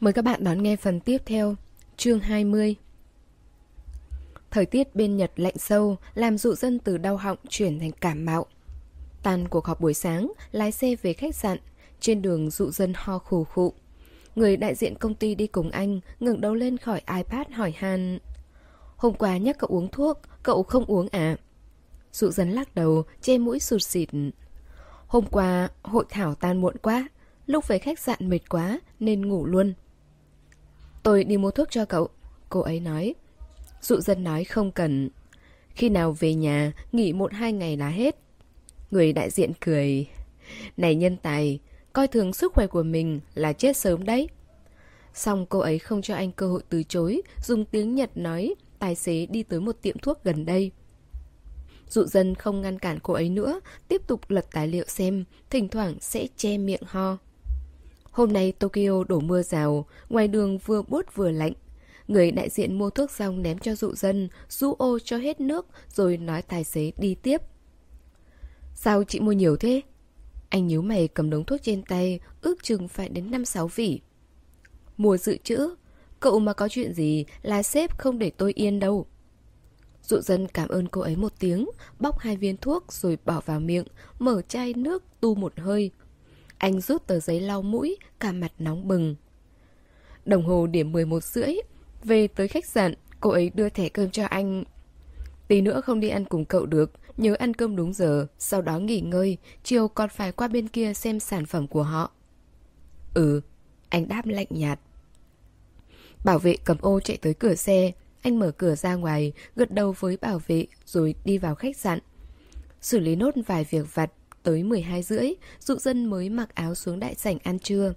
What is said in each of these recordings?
Mời các bạn đón nghe phần tiếp theo, chương 20. Thời tiết bên Nhật lạnh sâu làm dụ dân từ đau họng chuyển thành cảm mạo. Tan cuộc họp buổi sáng, lái xe về khách sạn, trên đường dụ dân ho khù khụ. Người đại diện công ty đi cùng anh ngừng đầu lên khỏi iPad hỏi Han. Hôm qua nhắc cậu uống thuốc, cậu không uống à? Dụ dân lắc đầu, che mũi sụt xịt. Hôm qua hội thảo tan muộn quá, lúc về khách sạn mệt quá nên ngủ luôn. Tôi đi mua thuốc cho cậu, cô ấy nói. Dụ dân nói không cần. Khi nào về nhà, nghỉ một hai ngày là hết. Người đại diện cười. Này nhân tài, coi thường sức khỏe của mình là chết sớm đấy. Xong cô ấy không cho anh cơ hội từ chối, dùng tiếng Nhật nói tài xế đi tới một tiệm thuốc gần đây. Dụ dân không ngăn cản cô ấy nữa, tiếp tục lật tài liệu xem, thỉnh thoảng sẽ che miệng ho. Hôm nay Tokyo đổ mưa rào, ngoài đường vừa bút vừa lạnh. Người đại diện mua thuốc xong ném cho dụ dân, rũ ô cho hết nước rồi nói tài xế đi tiếp. Sao chị mua nhiều thế? Anh nhíu mày cầm đống thuốc trên tay, ước chừng phải đến 5-6 vỉ. Mua dự trữ, cậu mà có chuyện gì là sếp không để tôi yên đâu. Dụ dân cảm ơn cô ấy một tiếng, bóc hai viên thuốc rồi bỏ vào miệng, mở chai nước tu một hơi. Anh rút tờ giấy lau mũi, cả mặt nóng bừng. Đồng hồ điểm 11 rưỡi, về tới khách sạn, cô ấy đưa thẻ cơm cho anh. Tí nữa không đi ăn cùng cậu được, nhớ ăn cơm đúng giờ, sau đó nghỉ ngơi, chiều còn phải qua bên kia xem sản phẩm của họ. Ừ, anh đáp lạnh nhạt. Bảo vệ cầm ô chạy tới cửa xe, anh mở cửa ra ngoài, gật đầu với bảo vệ rồi đi vào khách sạn. Xử lý nốt vài việc vặt, tới 12 rưỡi, dụ dân mới mặc áo xuống đại sảnh ăn trưa.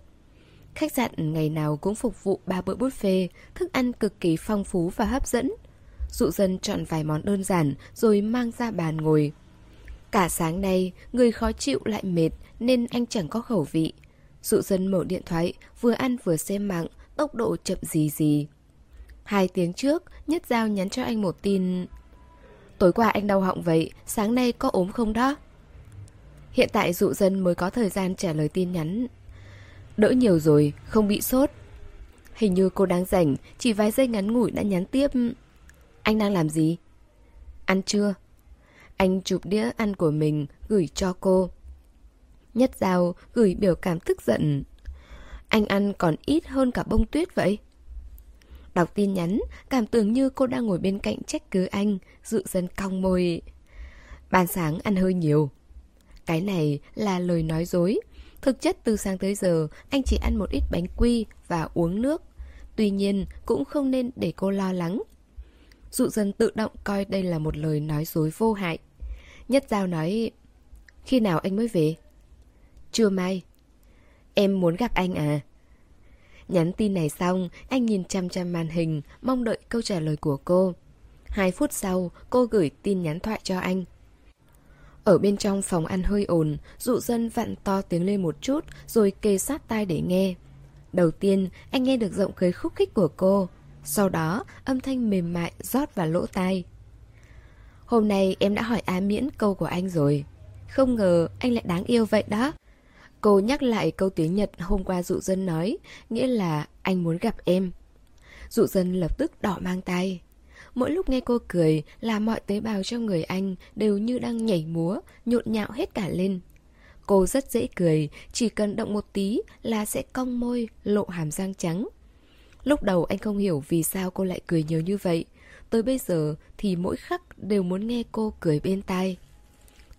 Khách sạn ngày nào cũng phục vụ ba bữa buffet, thức ăn cực kỳ phong phú và hấp dẫn. Dụ dân chọn vài món đơn giản rồi mang ra bàn ngồi. Cả sáng nay, người khó chịu lại mệt nên anh chẳng có khẩu vị. Dụ dân mở điện thoại, vừa ăn vừa xem mạng, tốc độ chậm gì gì. Hai tiếng trước, Nhất Giao nhắn cho anh một tin. Tối qua anh đau họng vậy, sáng nay có ốm không đó? Hiện tại dụ dân mới có thời gian trả lời tin nhắn. Đỡ nhiều rồi, không bị sốt. Hình như cô đang rảnh, chỉ vài giây ngắn ngủi đã nhắn tiếp. Anh đang làm gì? Ăn chưa? Anh chụp đĩa ăn của mình, gửi cho cô. Nhất Giao gửi biểu cảm tức giận. Anh ăn còn ít hơn cả bông tuyết vậy. Đọc tin nhắn, cảm tưởng như cô đang ngồi bên cạnh trách cứ anh, dự dân cong môi. Ban sáng ăn hơi nhiều. Cái này là lời nói dối. Thực chất từ sáng tới giờ, anh chỉ ăn một ít bánh quy và uống nước. Tuy nhiên, cũng không nên để cô lo lắng. Dụ dân tự động coi đây là một lời nói dối vô hại. Nhất Giao nói, khi nào anh mới về? Trưa mai. Em muốn gặp anh à? Nhắn tin này xong, anh nhìn chăm chăm màn hình, mong đợi câu trả lời của cô. Hai phút sau, cô gửi tin nhắn thoại cho anh. Ở bên trong phòng ăn hơi ồn, dụ dân vặn to tiếng lên một chút, rồi kề sát tai để nghe. Đầu tiên, anh nghe được giọng cười khúc khích của cô. Sau đó, âm thanh mềm mại rót vào lỗ tai. Hôm nay em đã hỏi Á Miễn câu của anh rồi. Không ngờ anh lại đáng yêu vậy đó. Cô nhắc lại câu tiếng Nhật hôm qua dụ dân nói, nghĩa là anh muốn gặp em. Dụ dân lập tức đỏ mang tay. Mỗi lúc nghe cô cười là mọi tế bào trong người anh đều như đang nhảy múa, nhộn nhạo hết cả lên. Cô rất dễ cười, chỉ cần động một tí là sẽ cong môi, lộ hàm răng trắng. Lúc đầu anh không hiểu vì sao cô lại cười nhiều như vậy. Tới bây giờ thì mỗi khắc đều muốn nghe cô cười bên tai.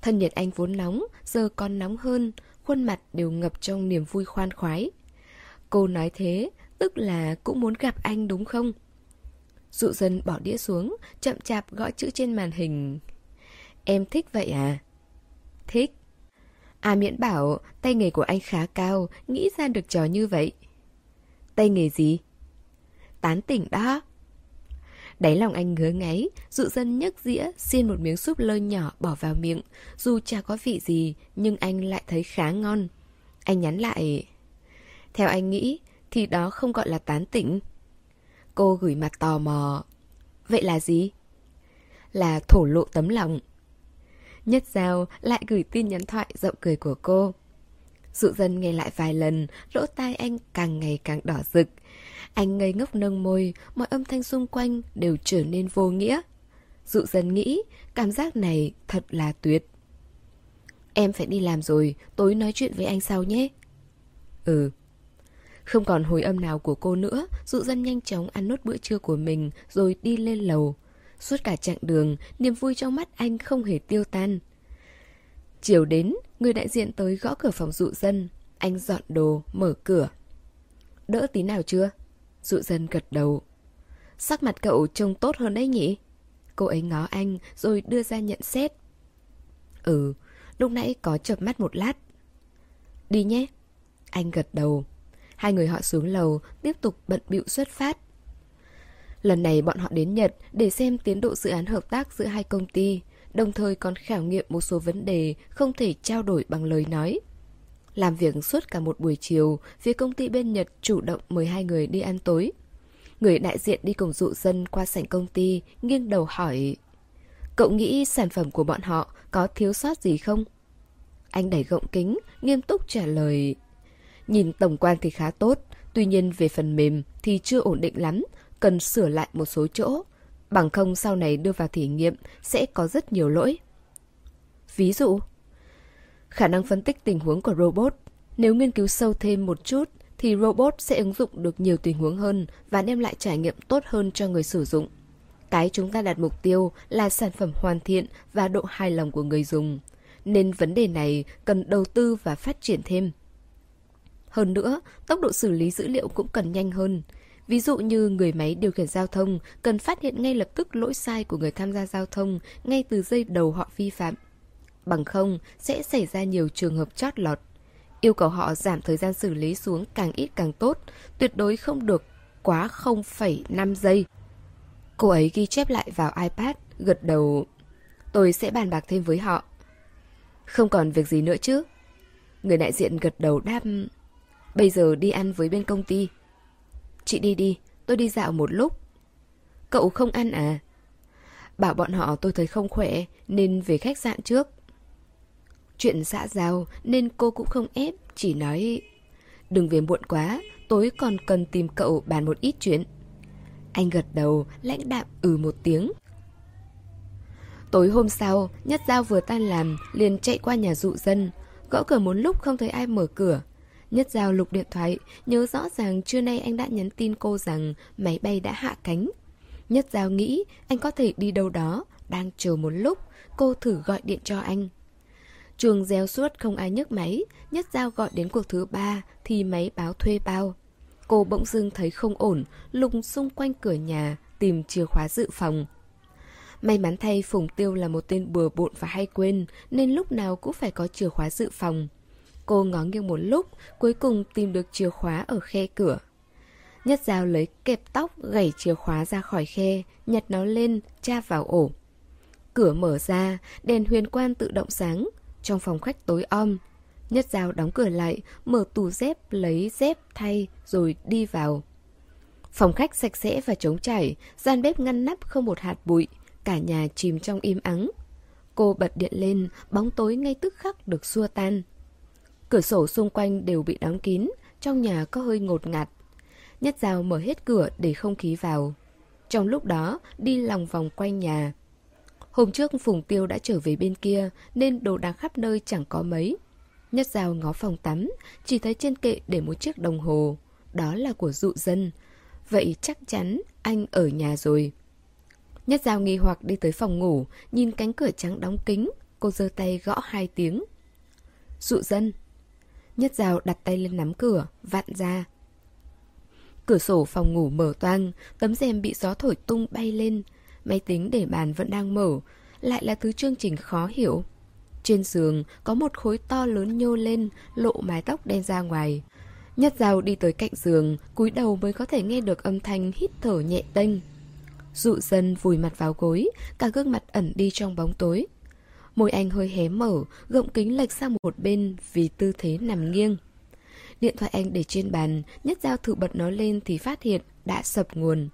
Thân nhiệt anh vốn nóng, giờ còn nóng hơn, khuôn mặt đều ngập trong niềm vui khoan khoái. Cô nói thế, tức là cũng muốn gặp anh đúng không? Dụ dân bỏ đĩa xuống, chậm chạp gõ chữ trên màn hình. Em thích vậy à? Thích. À miễn bảo tay nghề của anh khá cao, nghĩ ra được trò như vậy. Tay nghề gì? Tán tỉnh đó. Đáy lòng anh ngứa ngáy, dụ dân nhấc dĩa, xiên một miếng súp lơ nhỏ bỏ vào miệng. Dù chả có vị gì, nhưng anh lại thấy khá ngon. Anh nhắn lại... Theo anh nghĩ, thì đó không gọi là tán tỉnh. Cô gửi mặt tò mò. Vậy là gì? Là thổ lộ tấm lòng. Nhất Giao lại gửi tin nhắn thoại giọng cười của cô. Dụ dân nghe lại vài lần, lỗ tai anh càng ngày càng đỏ rực. Anh ngây ngốc nâng môi, mọi âm thanh xung quanh đều trở nên vô nghĩa. Dụ dân nghĩ, cảm giác này thật là tuyệt. Em phải đi làm rồi, tối nói chuyện với anh sau nhé. Ừ. Không còn hồi âm nào của cô nữa, dụ dân nhanh chóng ăn nốt bữa trưa của mình rồi đi lên lầu. Suốt cả chặng đường, niềm vui trong mắt anh không hề tiêu tan. Chiều đến, người đại diện tới gõ cửa phòng dụ dân. Anh dọn đồ, mở cửa. Đỡ tí nào chưa? Dụ dân gật đầu. Sắc mặt cậu trông tốt hơn đấy nhỉ? Cô ấy ngó anh rồi đưa ra nhận xét. Ừ, lúc nãy có chợp mắt một lát. Đi nhé. Anh gật đầu. Hai người họ xuống lầu, tiếp tục bận bịu xuất phát. Lần này bọn họ đến Nhật để xem tiến độ dự án hợp tác giữa hai công ty, đồng thời còn khảo nghiệm một số vấn đề không thể trao đổi bằng lời nói. Làm việc suốt cả một buổi chiều, phía công ty bên Nhật chủ động mời hai người đi ăn tối. Người đại diện đi cùng dụ dân qua sảnh công ty, nghiêng đầu hỏi Cậu nghĩ sản phẩm của bọn họ có thiếu sót gì không? Anh đẩy gọng kính, nghiêm túc trả lời Nhìn tổng quan thì khá tốt, tuy nhiên về phần mềm thì chưa ổn định lắm, cần sửa lại một số chỗ. Bằng không sau này đưa vào thử nghiệm sẽ có rất nhiều lỗi. Ví dụ, khả năng phân tích tình huống của robot. Nếu nghiên cứu sâu thêm một chút thì robot sẽ ứng dụng được nhiều tình huống hơn và đem lại trải nghiệm tốt hơn cho người sử dụng. Cái chúng ta đặt mục tiêu là sản phẩm hoàn thiện và độ hài lòng của người dùng. Nên vấn đề này cần đầu tư và phát triển thêm. Hơn nữa, tốc độ xử lý dữ liệu cũng cần nhanh hơn. Ví dụ như người máy điều khiển giao thông cần phát hiện ngay lập tức lỗi sai của người tham gia giao thông ngay từ giây đầu họ vi phạm. Bằng không, sẽ xảy ra nhiều trường hợp chót lọt. Yêu cầu họ giảm thời gian xử lý xuống càng ít càng tốt, tuyệt đối không được quá 0,5 giây. Cô ấy ghi chép lại vào iPad, gật đầu. Tôi sẽ bàn bạc thêm với họ. Không còn việc gì nữa chứ? Người đại diện gật đầu đáp Bây giờ đi ăn với bên công ty. Chị đi đi, tôi đi dạo một lúc. Cậu không ăn à? Bảo bọn họ tôi thấy không khỏe nên về khách sạn trước. Chuyện xã giao nên cô cũng không ép, chỉ nói Đừng về muộn quá, tối còn cần tìm cậu bàn một ít chuyện. Anh gật đầu, lãnh đạm ừ một tiếng. Tối hôm sau, Nhất Giao vừa tan làm, liền chạy qua nhà dụ dân. Gõ cửa một lúc không thấy ai mở cửa. Nhất Giao lục điện thoại, nhớ rõ ràng trưa nay anh đã nhắn tin cô rằng máy bay đã hạ cánh. Nhất Giao nghĩ anh có thể đi đâu đó, đang chờ một lúc, cô thử gọi điện cho anh. Trường reo suốt không ai nhấc máy, Nhất Giao gọi đến cuộc thứ ba thì máy báo thuê bao. Cô bỗng dưng thấy không ổn, lùng xung quanh cửa nhà, tìm chìa khóa dự phòng. May mắn thay Phùng Tiêu là một tên bừa bộn và hay quên, nên lúc nào cũng phải có chìa khóa dự phòng. Cô ngó nghiêng một lúc, cuối cùng tìm được chìa khóa ở khe cửa. Nhất dao lấy kẹp tóc, gảy chìa khóa ra khỏi khe, nhặt nó lên, tra vào ổ. Cửa mở ra, đèn huyền quan tự động sáng, trong phòng khách tối om. Nhất dao đóng cửa lại, mở tủ dép, lấy dép thay, rồi đi vào. Phòng khách sạch sẽ và trống trải, gian bếp ngăn nắp không một hạt bụi, cả nhà chìm trong im ắng. Cô bật điện lên, bóng tối ngay tức khắc được xua tan. Cửa sổ xung quanh đều bị đóng kín, trong nhà có hơi ngột ngạt. Nhất dao mở hết cửa để không khí vào. Trong lúc đó, đi lòng vòng quanh nhà. Hôm trước Phùng Tiêu đã trở về bên kia, nên đồ đạc khắp nơi chẳng có mấy. Nhất dao ngó phòng tắm, chỉ thấy trên kệ để một chiếc đồng hồ. Đó là của dụ dân. Vậy chắc chắn anh ở nhà rồi. Nhất dao nghi hoặc đi tới phòng ngủ, nhìn cánh cửa trắng đóng kính, cô giơ tay gõ hai tiếng. Dụ dân. Nhất dao đặt tay lên nắm cửa, vặn ra. Cửa sổ phòng ngủ mở toang, tấm rèm bị gió thổi tung bay lên. Máy tính để bàn vẫn đang mở, lại là thứ chương trình khó hiểu. Trên giường có một khối to lớn nhô lên, lộ mái tóc đen ra ngoài. Nhất dao đi tới cạnh giường, cúi đầu mới có thể nghe được âm thanh hít thở nhẹ tênh. Dụ dân vùi mặt vào gối, cả gương mặt ẩn đi trong bóng tối. Môi anh hơi hé mở, gọng kính lệch sang một bên vì tư thế nằm nghiêng. Điện thoại anh để trên bàn, nhất dao thử bật nó lên thì phát hiện đã sập nguồn.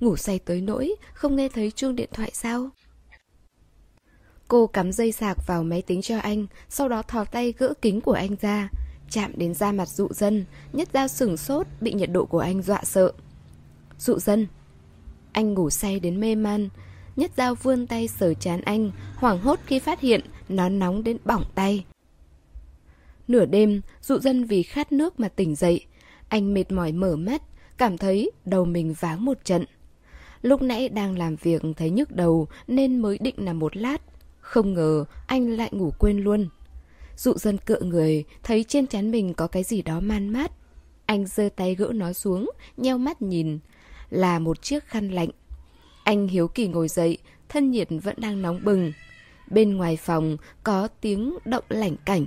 Ngủ say tới nỗi, không nghe thấy chuông điện thoại sao? Cô cắm dây sạc vào máy tính cho anh, sau đó thò tay gỡ kính của anh ra. chạm đến da mặt dụ dân, nhất dao sừng sốt, bị nhiệt độ của anh dọa sợ. Dụ dân. Anh ngủ say đến mê man. Nhất dao vươn tay sờ chán anh, hoảng hốt khi phát hiện nó nóng đến bỏng tay. Nửa đêm, dụ dân vì khát nước mà tỉnh dậy. Anh mệt mỏi mở mắt, cảm thấy đầu mình váng một trận. Lúc nãy đang làm việc thấy nhức đầu nên mới định nằm một lát. Không ngờ anh lại ngủ quên luôn. Dụ dân cựa người, thấy trên chán mình có cái gì đó man mát. Anh giơ tay gỡ nó xuống, nheo mắt nhìn. Là một chiếc khăn lạnh. Anh hiếu kỳ ngồi dậy, thân nhiệt vẫn đang nóng bừng. Bên ngoài phòng có tiếng động lảnh cảnh.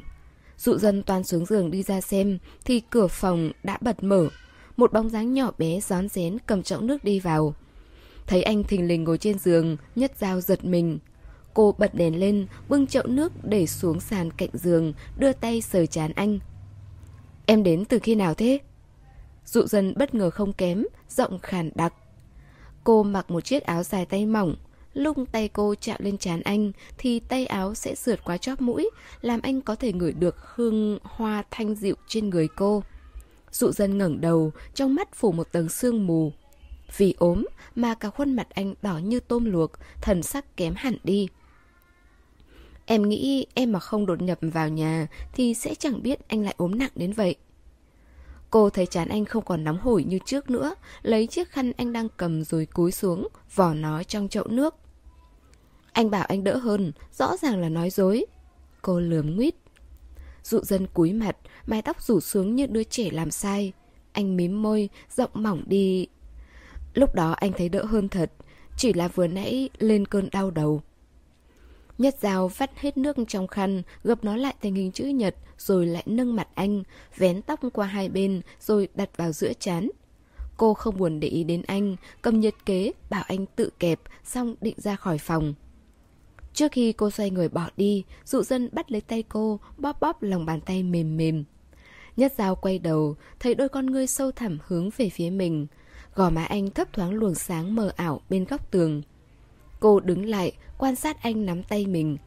Dụ dân toàn xuống giường đi ra xem thì cửa phòng đã bật mở. Một bóng dáng nhỏ bé rón rén cầm chậu nước đi vào. Thấy anh thình lình ngồi trên giường, nhất dao giật mình. Cô bật đèn lên, bưng chậu nước để xuống sàn cạnh giường, đưa tay sờ chán anh. Em đến từ khi nào thế? Dụ dân bất ngờ không kém, giọng khàn đặc. Cô mặc một chiếc áo dài tay mỏng. Lúc tay cô chạm lên trán anh thì tay áo sẽ sượt qua chóp mũi, làm anh có thể ngửi được hương hoa thanh dịu trên người cô. Dụ dân ngẩng đầu, trong mắt phủ một tầng sương mù. Vì ốm mà cả khuôn mặt anh đỏ như tôm luộc, thần sắc kém hẳn đi. Em nghĩ em mà không đột nhập vào nhà thì sẽ chẳng biết anh lại ốm nặng đến vậy. Cô thấy chán anh không còn nóng hổi như trước nữa, lấy chiếc khăn anh đang cầm rồi cúi xuống, vỏ nó trong chậu nước. Anh bảo anh đỡ hơn, rõ ràng là nói dối. Cô lườm nguyết. Dụ dân cúi mặt, mái tóc rủ xuống như đứa trẻ làm sai. Anh mím môi, giọng mỏng đi. Lúc đó anh thấy đỡ hơn thật, chỉ là vừa nãy lên cơn đau đầu. Nhất dao vắt hết nước trong khăn, gập nó lại thành hình chữ nhật, rồi lại nâng mặt anh, vén tóc qua hai bên, rồi đặt vào giữa chán. Cô không buồn để ý đến anh, cầm nhiệt kế, bảo anh tự kẹp, xong định ra khỏi phòng. Trước khi cô xoay người bỏ đi, dụ dân bắt lấy tay cô, bóp bóp lòng bàn tay mềm mềm. Nhất dao quay đầu, thấy đôi con ngươi sâu thẳm hướng về phía mình. Gò má anh thấp thoáng luồng sáng mờ ảo bên góc tường. Cô đứng lại, quan sát anh nắm tay mình.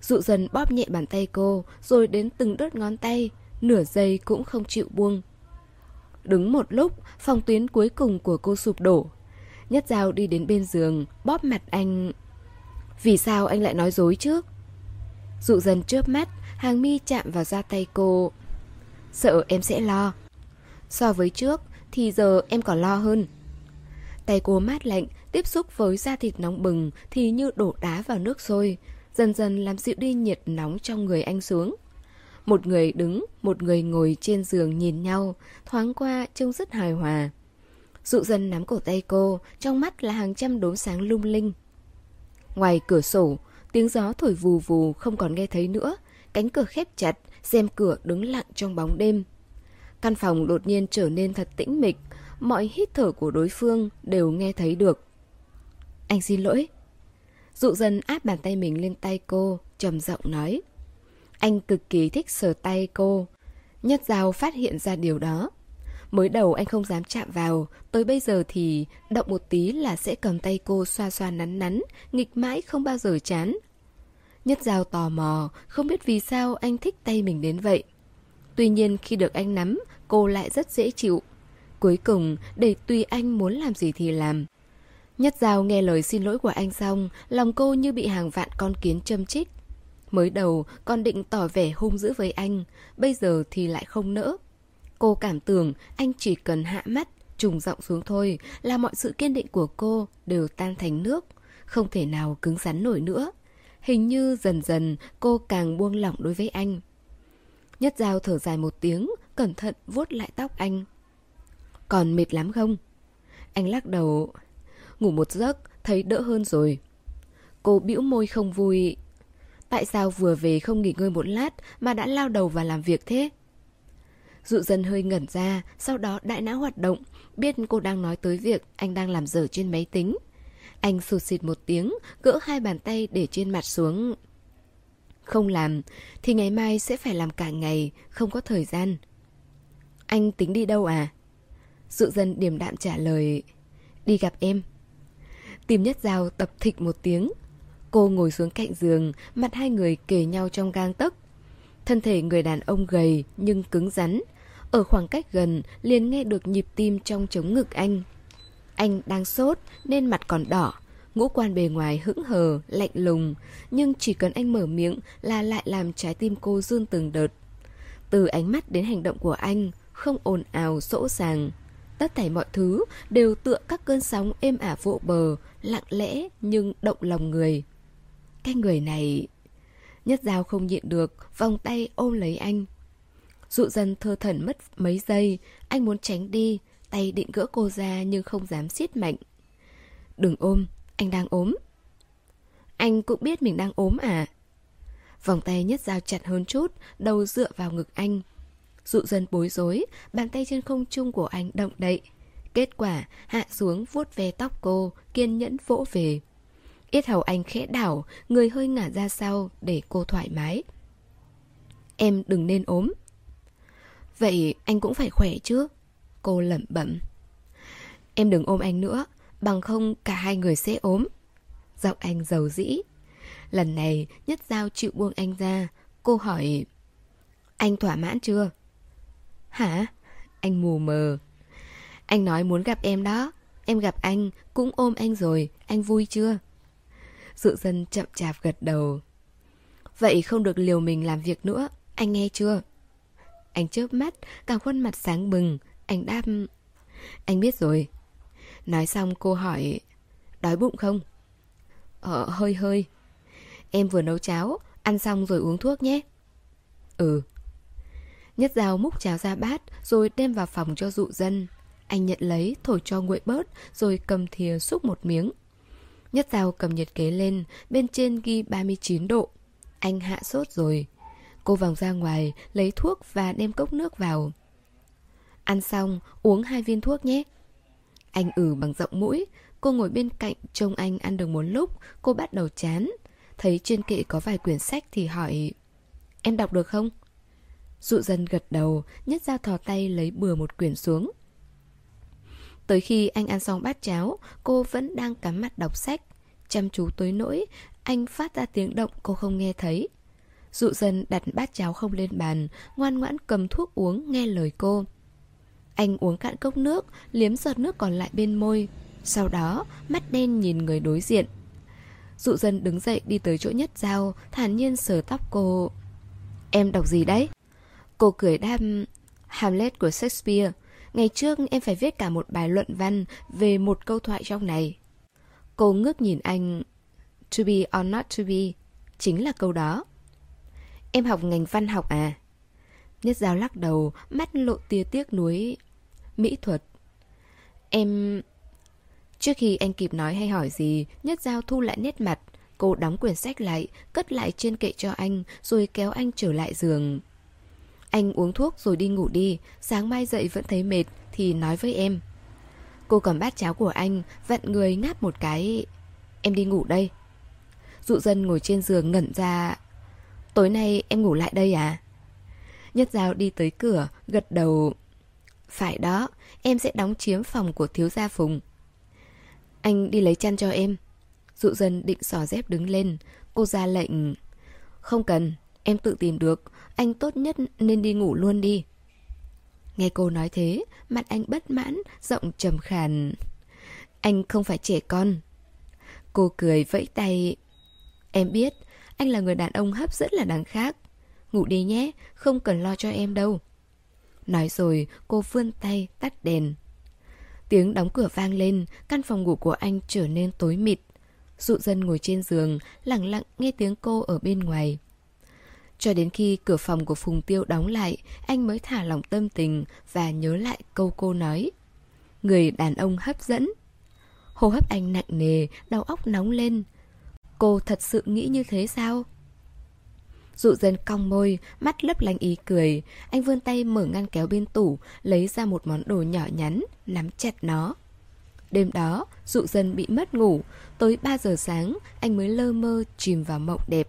Dụ dần bóp nhẹ bàn tay cô, rồi đến từng đốt ngón tay, nửa giây cũng không chịu buông. Đứng một lúc, phòng tuyến cuối cùng của cô sụp đổ. Nhất dao đi đến bên giường, bóp mặt anh. Vì sao anh lại nói dối trước? Dụ dần chớp mắt, hàng mi chạm vào da tay cô. Sợ em sẽ lo. So với trước, thì giờ em còn lo hơn. Tay cô mát lạnh, tiếp xúc với da thịt nóng bừng thì như đổ đá vào nước sôi, dần dần làm dịu đi nhiệt nóng trong người anh xuống. Một người đứng, một người ngồi trên giường nhìn nhau, thoáng qua trông rất hài hòa. Dụ dần nắm cổ tay cô, trong mắt là hàng trăm đốm sáng lung linh. Ngoài cửa sổ, tiếng gió thổi vù vù không còn nghe thấy nữa, cánh cửa khép chặt, xem cửa đứng lặng trong bóng đêm. Căn phòng đột nhiên trở nên thật tĩnh mịch, mọi hít thở của đối phương đều nghe thấy được. Anh xin lỗi. Dụ dần áp bàn tay mình lên tay cô, trầm giọng nói. Anh cực kỳ thích sờ tay cô. Nhất Giao phát hiện ra điều đó. Mới đầu anh không dám chạm vào, tới bây giờ thì động một tí là sẽ cầm tay cô xoa xoa nắn nắn, nghịch mãi không bao giờ chán. Nhất Giao tò mò, không biết vì sao anh thích tay mình đến vậy. Tuy nhiên khi được anh nắm, cô lại rất dễ chịu. Cuối cùng, để tùy anh muốn làm gì thì làm. Nhất Giao nghe lời xin lỗi của anh xong, lòng cô như bị hàng vạn con kiến châm chích. Mới đầu còn định tỏ vẻ hung dữ với anh, bây giờ thì lại không nỡ. Cô cảm tưởng anh chỉ cần hạ mắt, trùng giọng xuống thôi là mọi sự kiên định của cô đều tan thành nước, không thể nào cứng rắn nổi nữa. Hình như dần dần cô càng buông lỏng đối với anh. Nhất Giao thở dài một tiếng, cẩn thận vuốt lại tóc anh. Còn mệt lắm không? Anh lắc đầu. Ngủ một giấc, thấy đỡ hơn rồi. Cô bĩu môi không vui. Tại sao vừa về không nghỉ ngơi một lát mà đã lao đầu vào làm việc thế? Dụ dân hơi ngẩn ra, sau đó đại não hoạt động, biết cô đang nói tới việc anh đang làm dở trên máy tính. Anh sụt xịt một tiếng, gỡ hai bàn tay để trên mặt xuống. Không làm, thì ngày mai sẽ phải làm cả ngày, không có thời gian. Anh tính đi đâu à? Dụ dân điềm đạm trả lời Đi gặp em Tìm nhất dao tập thịt một tiếng Cô ngồi xuống cạnh giường Mặt hai người kề nhau trong gang tấc Thân thể người đàn ông gầy nhưng cứng rắn. Ở khoảng cách gần liền nghe được nhịp tim trong chống ngực anh. Anh đang sốt nên mặt còn đỏ. Ngũ quan bề ngoài hững hờ, lạnh lùng. Nhưng chỉ cần anh mở miệng là lại làm trái tim cô run từng đợt. Từ ánh mắt đến hành động của anh, không ồn ào, sỗ sàng. Tất thảy mọi thứ đều tựa các cơn sóng êm ả vỗ bờ, lặng lẽ nhưng động lòng người. Cái người này... Nhất dao không nhịn được, vòng tay ôm lấy anh. Dụ dần thơ thẩn mất mấy giây, anh muốn tránh đi, tay định gỡ cô ra nhưng không dám siết mạnh. Đừng ôm, anh đang ốm. Anh cũng biết mình đang ốm à? Vòng tay nhất dao chặt hơn chút, đầu dựa vào ngực anh. Dụ dần bối rối, bàn tay trên không trung của anh động đậy. Kết quả, hạ xuống vuốt về tóc cô, kiên nhẫn vỗ về. Yết hầu anh khẽ đảo, người hơi ngả ra sau để cô thoải mái. Em đừng nên ốm. Vậy anh cũng phải khỏe chứ? Cô lẩm bẩm. Em đừng ôm anh nữa, bằng không cả hai người sẽ ốm. Giọng anh giàu dĩ. Lần này, Nhất Giao chịu buông anh ra. Cô hỏi, anh thỏa mãn chưa? Hả? Anh mù mờ. Anh nói muốn gặp em đó. Em gặp anh, cũng ôm anh rồi. Anh vui chưa? Dự dân chậm chạp gật đầu. Vậy không được liều mình làm việc nữa. Anh nghe chưa? Anh chớp mắt, cả khuôn mặt sáng bừng. Anh đáp... Anh biết rồi. Nói xong cô hỏi... Đói bụng không? Ờ, hơi hơi. Em vừa nấu cháo, ăn xong rồi uống thuốc nhé. Ừ. Nhất dao múc cháo ra bát rồi đem vào phòng cho dụ dân. Anh nhận lấy, thổi cho nguội bớt rồi cầm thìa xúc một miếng. Nhất dao cầm nhiệt kế lên, bên trên ghi 39 độ. Anh hạ sốt rồi. Cô vòng ra ngoài, lấy thuốc và đem cốc nước vào. Ăn xong, uống hai viên thuốc nhé. Anh ử bằng rộng mũi, cô ngồi bên cạnh trông anh ăn được một lúc, cô bắt đầu chán. Thấy trên kệ có vài quyển sách thì hỏi Em đọc được không? Dụ dân gật đầu, nhất ra thò tay lấy bừa một quyển xuống. Tới khi anh ăn xong bát cháo, cô vẫn đang cắm mặt đọc sách. Chăm chú tới nỗi, anh phát ra tiếng động cô không nghe thấy. Dụ dân đặt bát cháo không lên bàn, ngoan ngoãn cầm thuốc uống nghe lời cô. Anh uống cạn cốc nước, liếm giọt nước còn lại bên môi. Sau đó, mắt đen nhìn người đối diện. Dụ dân đứng dậy đi tới chỗ nhất dao, thản nhiên sờ tóc cô. Em đọc gì đấy? Cô cười đam Hamlet của Shakespeare. Ngày trước em phải viết cả một bài luận văn về một câu thoại trong này. Cô ngước nhìn anh. To be or not to be. Chính là câu đó. Em học ngành văn học à? Nhất giáo lắc đầu, mắt lộ tia tiếc nuối. Mỹ thuật. Em... Trước khi anh kịp nói hay hỏi gì, Nhất Giao thu lại nét mặt. Cô đóng quyển sách lại, cất lại trên kệ cho anh, rồi kéo anh trở lại giường. Anh uống thuốc rồi đi ngủ đi, sáng mai dậy vẫn thấy mệt, thì nói với em. Cô cầm bát cháo của anh, vặn người ngáp một cái. Em đi ngủ đây. Dụ dân ngồi trên giường ngẩn ra. Tối nay em ngủ lại đây à? Nhất Giao đi tới cửa, gật đầu. Phải đó, em sẽ đóng chiếm phòng của thiếu gia Phùng. Anh đi lấy chăn cho em. Dụ dân định xỏ dép đứng lên. Cô ra lệnh. Không cần, em tự tìm được. Anh tốt nhất nên đi ngủ luôn đi. Nghe cô nói thế, mặt anh bất mãn, giọng trầm khàn. Anh không phải trẻ con. Cô cười vẫy tay. Em biết, anh là người đàn ông hấp dẫn là đằng khác. Ngủ đi nhé, không cần lo cho em đâu. Nói rồi, cô vươn tay tắt đèn. Tiếng đóng cửa vang lên, căn phòng ngủ của anh trở nên tối mịt. Dụ dân ngồi trên giường, lặng lặng nghe tiếng cô ở bên ngoài. Cho đến khi cửa phòng của Phùng Tiêu đóng lại, anh mới thả lòng tâm tình và nhớ lại câu cô nói. Người đàn ông hấp dẫn. Hô hấp anh nặng nề, đầu óc nóng lên. Cô thật sự nghĩ như thế sao? Dụ dân cong môi, mắt lấp lánh ý cười. Anh vươn tay mở ngăn kéo bên tủ, lấy ra một món đồ nhỏ nhắn, nắm chặt nó. Đêm đó, dụ dân bị mất ngủ. Tới 3 giờ sáng, anh mới lơ mơ chìm vào mộng đẹp.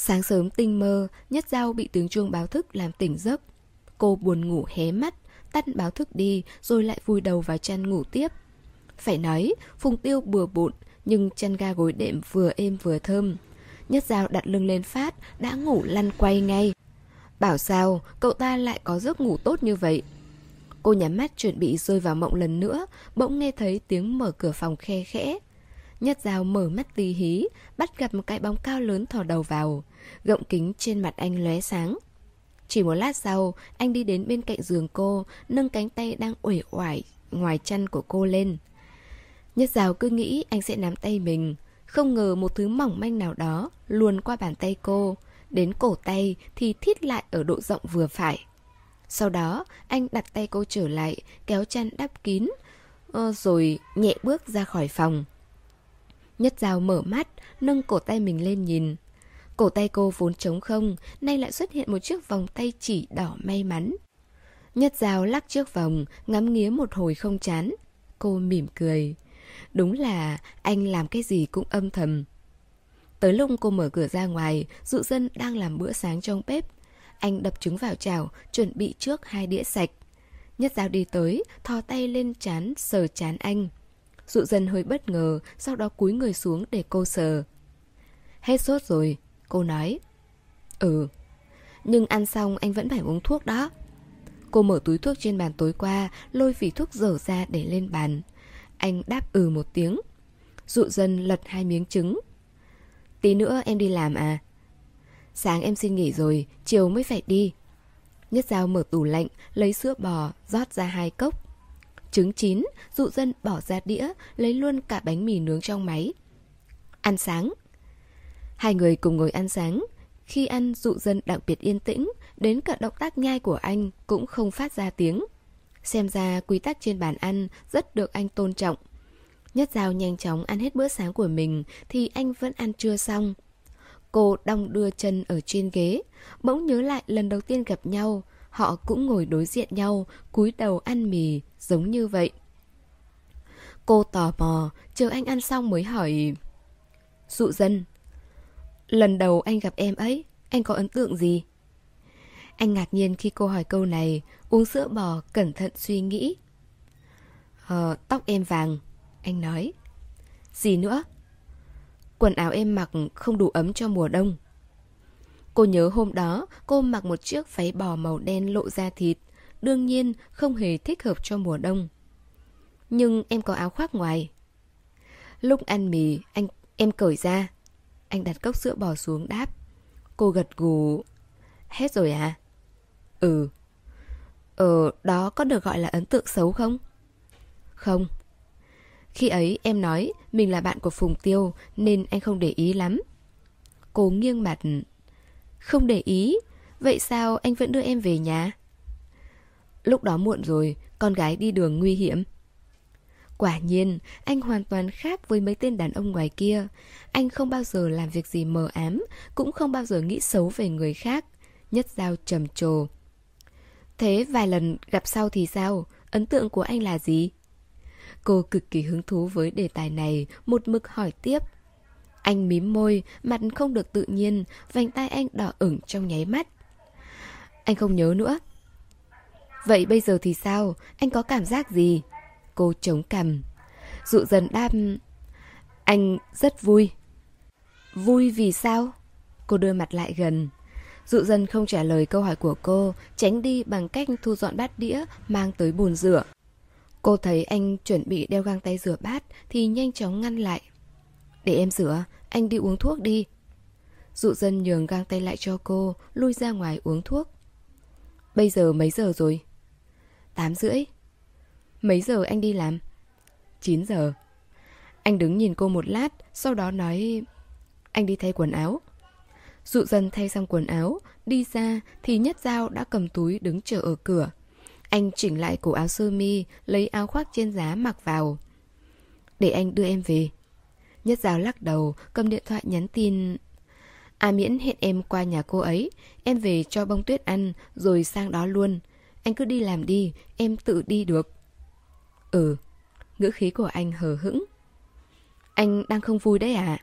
Sáng sớm tinh mơ, nhất dao bị tiếng chuông báo thức làm tỉnh giấc. Cô buồn ngủ hé mắt, tắt báo thức đi rồi lại vùi đầu vào chăn ngủ tiếp. Phải nói, Phùng Tiêu bừa bộn, nhưng chăn ga gối đệm vừa êm vừa thơm. Nhất dao đặt lưng lên phát, đã ngủ lăn quay ngay. Bảo sao, cậu ta lại có giấc ngủ tốt như vậy. Cô nhắm mắt chuẩn bị rơi vào mộng lần nữa, bỗng nghe thấy tiếng mở cửa phòng khe khẽ. Nhất dao mở mắt tì hí, bắt gặp một cái bóng cao lớn thò đầu vào. Gọng kính trên mặt anh lóe sáng. Chỉ một lát sau, anh đi đến bên cạnh giường cô, nâng cánh tay đang uể oải ngoài chân của cô lên. Nhất rào cứ nghĩ anh sẽ nắm tay mình, không ngờ một thứ mỏng manh nào đó luồn qua bàn tay cô, đến cổ tay thì thít lại ở độ rộng vừa phải. Sau đó, anh đặt tay cô trở lại, kéo chăn đắp kín, ờ, rồi nhẹ bước ra khỏi phòng. Nhất Giao mở mắt, nâng cổ tay mình lên nhìn. Cổ tay cô vốn trống không, nay lại xuất hiện một chiếc vòng tay chỉ đỏ may mắn. Nhất Giao lắc chiếc vòng, ngắm nghía một hồi không chán. Cô mỉm cười. Đúng là anh làm cái gì cũng âm thầm. Tới lúc cô mở cửa ra ngoài, dụ dân đang làm bữa sáng trong bếp. Anh đập trứng vào chảo, chuẩn bị trước hai đĩa sạch. Nhất Giao đi tới, thò tay lên chán, sờ chán anh. Dụ dân hơi bất ngờ, sau đó cúi người xuống để cô sờ. Hết sốt rồi, cô nói. Ừ, nhưng ăn xong anh vẫn phải uống thuốc đó. Cô mở túi thuốc trên bàn tối qua, lôi vỉ thuốc dở ra để lên bàn. Anh đáp ừ một tiếng. Dụ dân lật hai miếng trứng. Tí nữa em đi làm à? Sáng em xin nghỉ rồi, chiều mới phải đi. Nhất dao mở tủ lạnh, lấy sữa bò, rót ra hai cốc. Trứng chín, dụ dân bỏ ra đĩa, lấy luôn cả bánh mì nướng trong máy. Ăn sáng. Hai người cùng ngồi ăn sáng. Khi ăn, dụ dân đặc biệt yên tĩnh, đến cả động tác nhai của anh cũng không phát ra tiếng. Xem ra quy tắc trên bàn ăn rất được anh tôn trọng. Nhất Giao nhanh chóng ăn hết bữa sáng của mình thì anh vẫn ăn chưa xong. Cô đong đưa chân ở trên ghế, bỗng nhớ lại lần đầu tiên gặp nhau, họ cũng ngồi đối diện nhau, cúi đầu ăn mì, giống như vậy. Cô tò mò, chờ anh ăn xong mới hỏi... Dụ dân, lần đầu anh gặp em ấy, anh có ấn tượng gì? Anh ngạc nhiên khi cô hỏi câu này, uống sữa bò, cẩn thận suy nghĩ. Ờ, tóc em vàng, anh nói. Gì nữa? Quần áo em mặc không đủ ấm cho mùa đông. Cô nhớ hôm đó cô mặc một chiếc váy bò màu đen lộ ra thịt, đương nhiên không hề thích hợp cho mùa đông. Nhưng em có áo khoác ngoài. Lúc ăn mì, anh em cởi ra. Anh đặt cốc sữa bò xuống đáp. Cô gật gù. Hết rồi à? Ừ. Ờ, đó có được gọi là ấn tượng xấu không? Không. Khi ấy em nói mình là bạn của Phùng Tiêu nên anh không để ý lắm. Cô nghiêng mặt. Không để ý? Vậy sao anh vẫn đưa em về nhà? Lúc đó muộn rồi, con gái đi đường nguy hiểm. Quả nhiên, anh hoàn toàn khác với mấy tên đàn ông ngoài kia. Anh không bao giờ làm việc gì mờ ám, cũng không bao giờ nghĩ xấu về người khác. Nhất giao trầm trồ. Thế vài lần gặp sau thì sao? Ấn tượng của anh là gì? Cô cực kỳ hứng thú với đề tài này, một mực hỏi tiếp. Anh mím môi, mặt không được tự nhiên, vành tay anh đỏ ửng trong nháy mắt. Anh không nhớ nữa. Vậy bây giờ thì sao? Anh có cảm giác gì? Cô chống cằm. Dụ dần đáp... Anh rất vui. Vui vì sao? Cô đưa mặt lại gần. Dụ dần không trả lời câu hỏi của cô, tránh đi bằng cách thu dọn bát đĩa, mang tới bồn rửa. Cô thấy anh chuẩn bị đeo găng tay rửa bát thì nhanh chóng ngăn lại. Để em rửa, anh đi uống thuốc đi. Dụ dân nhường găng tay lại cho cô, lui ra ngoài uống thuốc. Bây giờ mấy giờ rồi? Tám rưỡi. Mấy giờ anh đi làm? Chín giờ. Anh đứng nhìn cô một lát, sau đó nói... Anh đi thay quần áo. Dụ dân thay xong quần áo, đi ra thì Nhất Giao đã cầm túi đứng chờ ở cửa. Anh chỉnh lại cổ áo sơ mi, lấy áo khoác trên giá mặc vào. Để anh đưa em về. Nhất Giao lắc đầu, cầm điện thoại nhắn tin. À miễn hẹn em qua nhà cô ấy, em về cho bông tuyết ăn, rồi sang đó luôn. Anh cứ đi làm đi, em tự đi được. Ừ, ngữ khí của anh hờ hững. Anh đang không vui đấy à?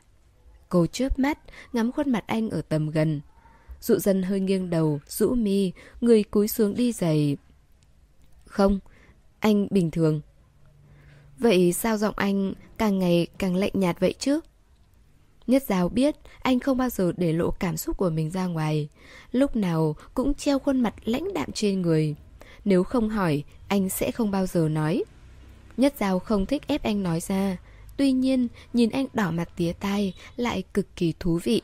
Cô chớp mắt, ngắm khuôn mặt anh ở tầm gần. Dụ dân hơi nghiêng đầu, rũ mi, người cúi xuống đi giày. Không, anh bình thường. Vậy sao giọng anh càng ngày càng lạnh nhạt vậy chứ? Nhất Giao biết anh không bao giờ để lộ cảm xúc của mình ra ngoài. Lúc nào cũng treo khuôn mặt lãnh đạm trên người. Nếu không hỏi, anh sẽ không bao giờ nói. Nhất Giao không thích ép anh nói ra. Tuy nhiên, nhìn anh đỏ mặt tía tai lại cực kỳ thú vị.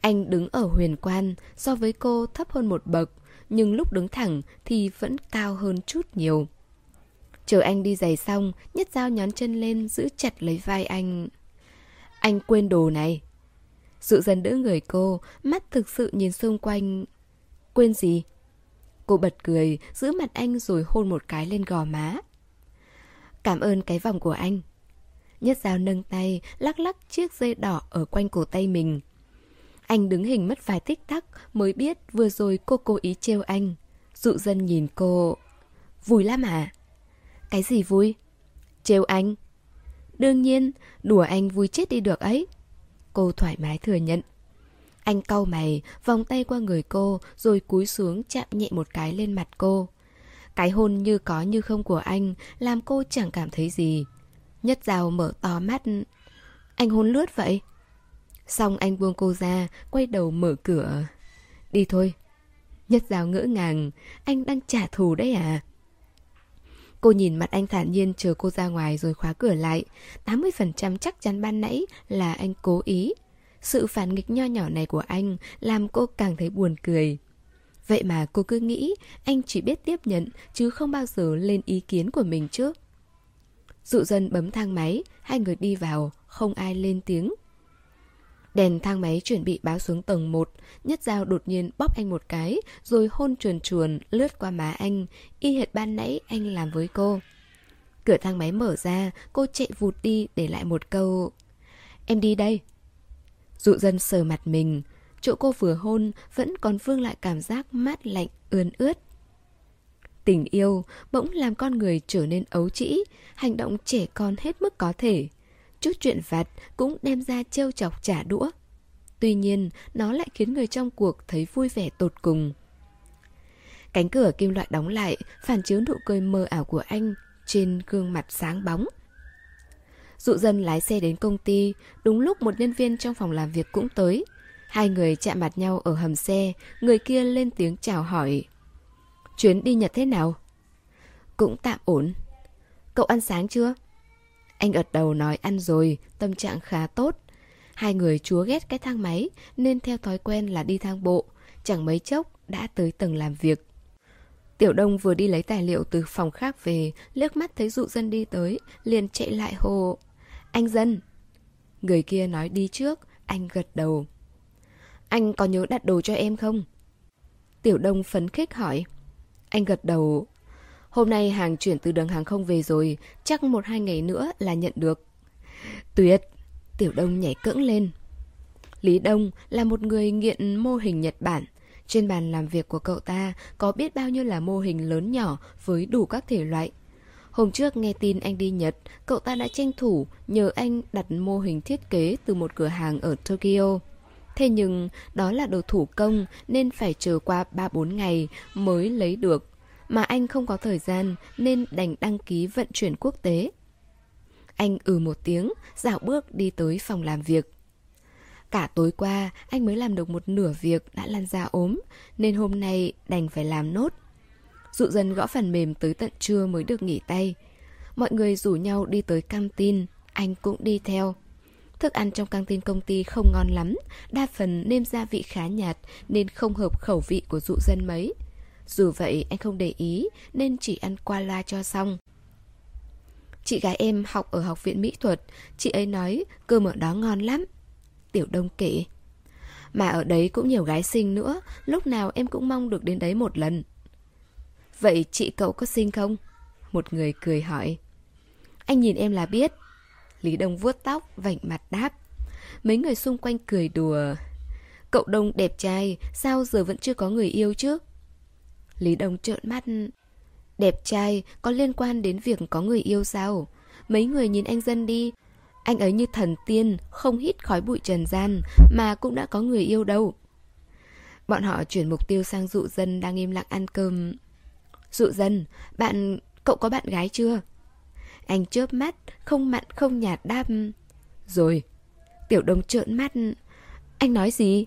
Anh đứng ở huyền quan, so với cô thấp hơn một bậc, nhưng lúc đứng thẳng thì vẫn cao hơn chút nhiều. Chờ anh đi giày xong, Nhất Giao nhón chân lên giữ chặt lấy vai anh. Anh quên đồ này. Dụ dần đỡ người cô, mắt thực sự nhìn xung quanh. Quên gì? Cô bật cười, giữ mặt anh rồi hôn một cái lên gò má. Cảm ơn cái vòng của anh. Nhất dao nâng tay, lắc lắc chiếc dây đỏ ở quanh cổ tay mình. Anh đứng hình mất vài tích tắc mới biết vừa rồi cô cố ý trêu anh. Dụ dân nhìn cô. Vui lắm à? Cái gì vui? Trêu anh. Đương nhiên, đùa anh vui chết đi được ấy. Cô thoải mái thừa nhận. Anh cau mày, vòng tay qua người cô, rồi cúi xuống chạm nhẹ một cái lên mặt cô. Cái hôn như có như không của anh làm cô chẳng cảm thấy gì. Nhất rào mở to mắt. Anh hôn lướt vậy? Xong anh buông cô ra, quay đầu mở cửa. Đi thôi. Nhất rào ngỡ ngàng, anh đang trả thù đấy à? Cô nhìn mặt anh thản nhiên chờ cô ra ngoài rồi khóa cửa lại. 80% chắc chắn ban nãy là anh cố ý. Sự phản nghịch nho nhỏ này của anh làm cô càng thấy buồn cười. Vậy mà cô cứ nghĩ anh chỉ biết tiếp nhận chứ không bao giờ lên ý kiến của mình trước. Dụ dân bấm thang máy, hai người đi vào, không ai lên tiếng. Đèn thang máy chuẩn bị báo xuống tầng 1, Nhất Giao đột nhiên bóp anh một cái, rồi hôn chuồn chuồn lướt qua má anh, y hệt ban nãy anh làm với cô. Cửa thang máy mở ra, cô chạy vụt đi để lại một câu Em đi đây. Dụ dân sờ mặt mình, chỗ cô vừa hôn vẫn còn vương lại cảm giác mát lạnh, ươn ướt. Tình yêu bỗng làm con người trở nên ấu trĩ, hành động trẻ con hết mức có thể. Chút chuyện vặt cũng đem ra trêu chọc trả đũa. Tuy nhiên, nó lại khiến người trong cuộc thấy vui vẻ tột cùng. Cánh cửa kim loại đóng lại, phản chiếu nụ cười mơ ảo của anh trên gương mặt sáng bóng. Dụ dân lái xe đến công ty, đúng lúc một nhân viên trong phòng làm việc cũng tới. Hai người chạm mặt nhau ở hầm xe, người kia lên tiếng chào hỏi. Chuyến đi Nhật thế nào? Cũng tạm ổn. Cậu ăn sáng chưa? Anh gật đầu nói ăn rồi, tâm trạng khá tốt. Hai người chúa ghét cái thang máy nên theo thói quen là đi thang bộ. Chẳng mấy chốc đã tới tầng làm việc. Tiểu Đông vừa đi lấy tài liệu từ phòng khác về, liếc mắt thấy dụ dân đi tới, liền chạy lại hồ. Anh dân! Người kia nói đi trước, anh gật đầu. Anh có nhớ đặt đồ cho em không? Tiểu Đông phấn khích hỏi. Anh gật đầu. Hôm nay hàng chuyển từ đường hàng không về rồi, chắc một hai ngày nữa là nhận được. Tuyệt! Tiểu Đông nhảy cẫng lên. Lý Đông là một người nghiện mô hình Nhật Bản. Trên bàn làm việc của cậu ta có biết bao nhiêu là mô hình lớn nhỏ với đủ các thể loại. Hôm trước nghe tin anh đi Nhật, cậu ta đã tranh thủ nhờ anh đặt mô hình thiết kế từ một cửa hàng ở Tokyo. Thế nhưng đó là đồ thủ công nên phải chờ qua 3-4 ngày mới lấy được. Mà anh không có thời gian nên đành đăng ký vận chuyển quốc tế. Anh ừ một tiếng, dạo bước đi tới phòng làm việc. Cả tối qua, anh mới làm được một nửa việc đã lăn ra ốm, nên hôm nay đành phải làm nốt. Dụ dần gõ phần mềm tới tận trưa mới được nghỉ tay. Mọi người rủ nhau đi tới căng tin, anh cũng đi theo. Thức ăn trong căng tin công ty không ngon lắm, đa phần nêm gia vị khá nhạt nên không hợp khẩu vị của dụ dân mấy. Dù vậy anh không để ý nên chỉ ăn qua loa cho xong. Chị gái em học ở học viện mỹ thuật, chị ấy nói cơm ở đó ngon lắm. Tiểu Đông kể. Mà ở đấy cũng nhiều gái xinh nữa, lúc nào em cũng mong được đến đấy một lần. Vậy chị cậu có xinh không? Một người cười hỏi. Anh nhìn em là biết. Lý Đông vuốt tóc, vảnh mặt đáp. Mấy người xung quanh cười đùa. Cậu Đông đẹp trai, sao giờ vẫn chưa có người yêu chứ? Lý Đông trợn mắt. Đẹp trai có liên quan đến việc có người yêu sao? Mấy người nhìn anh dân đi. Anh ấy như thần tiên, không hít khói bụi trần gian, mà cũng đã có người yêu đâu. Bọn họ chuyển mục tiêu sang dụ dân đang im lặng ăn cơm. Dụ dân, bạn, cậu có bạn gái chưa? Anh chớp mắt, không mặn không nhạt đáp. Rồi. Tiểu đông trợn mắt. Anh nói gì?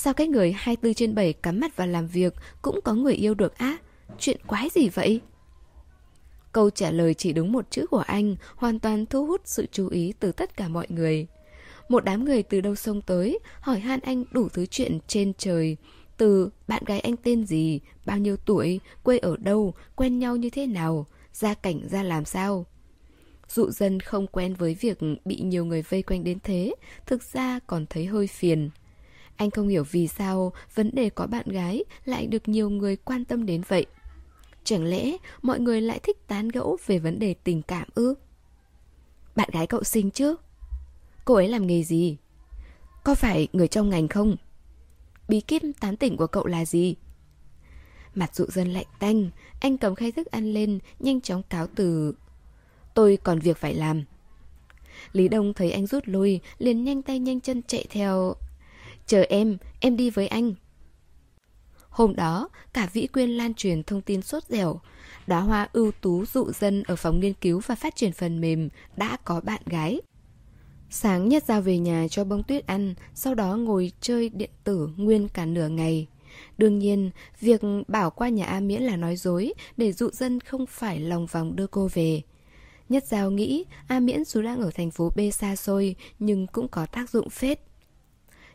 Sao cái người 24 trên 7 cắm mặt vào làm việc cũng có người yêu được á? Chuyện quái gì vậy? Câu trả lời chỉ đúng một chữ của anh hoàn toàn thu hút sự chú ý từ tất cả mọi người. Một đám người từ đâu sông tới, hỏi han anh đủ thứ chuyện trên trời. Từ bạn gái anh tên gì, bao nhiêu tuổi, quê ở đâu, quen nhau như thế nào, gia cảnh ra làm sao. Dụ dân không quen với việc bị nhiều người vây quanh đến thế, thực ra còn thấy hơi phiền. Anh không hiểu vì sao vấn đề có bạn gái lại được nhiều người quan tâm đến vậy. Chẳng lẽ mọi người lại thích tán gẫu về vấn đề tình cảm ư? Bạn gái cậu sinh chứ? Cô ấy làm nghề gì? Có phải người trong ngành không? Bí kíp tán tỉnh của cậu là gì? Mặt dụ dân lạnh tanh, anh cầm khay thức ăn lên, nhanh chóng cáo từ. Tôi còn việc phải làm. Lý Đông thấy anh rút lui, liền nhanh tay nhanh chân chạy theo. Chờ em, em đi với anh. Hôm đó, cả Vĩ Quyên lan truyền thông tin sốt dẻo. Đóa hoa ưu tú dụ dân ở phòng nghiên cứu và phát triển phần mềm đã có bạn gái. Sáng nhất giao về nhà cho bông tuyết ăn, sau đó ngồi chơi điện tử nguyên cả nửa ngày. Đương nhiên, việc bảo qua nhà A Miễn là nói dối để dụ dân không phải lòng vòng đưa cô về. Nhất Giao nghĩ A Miễn dù đang ở thành phố B xa xôi nhưng cũng có tác dụng phết.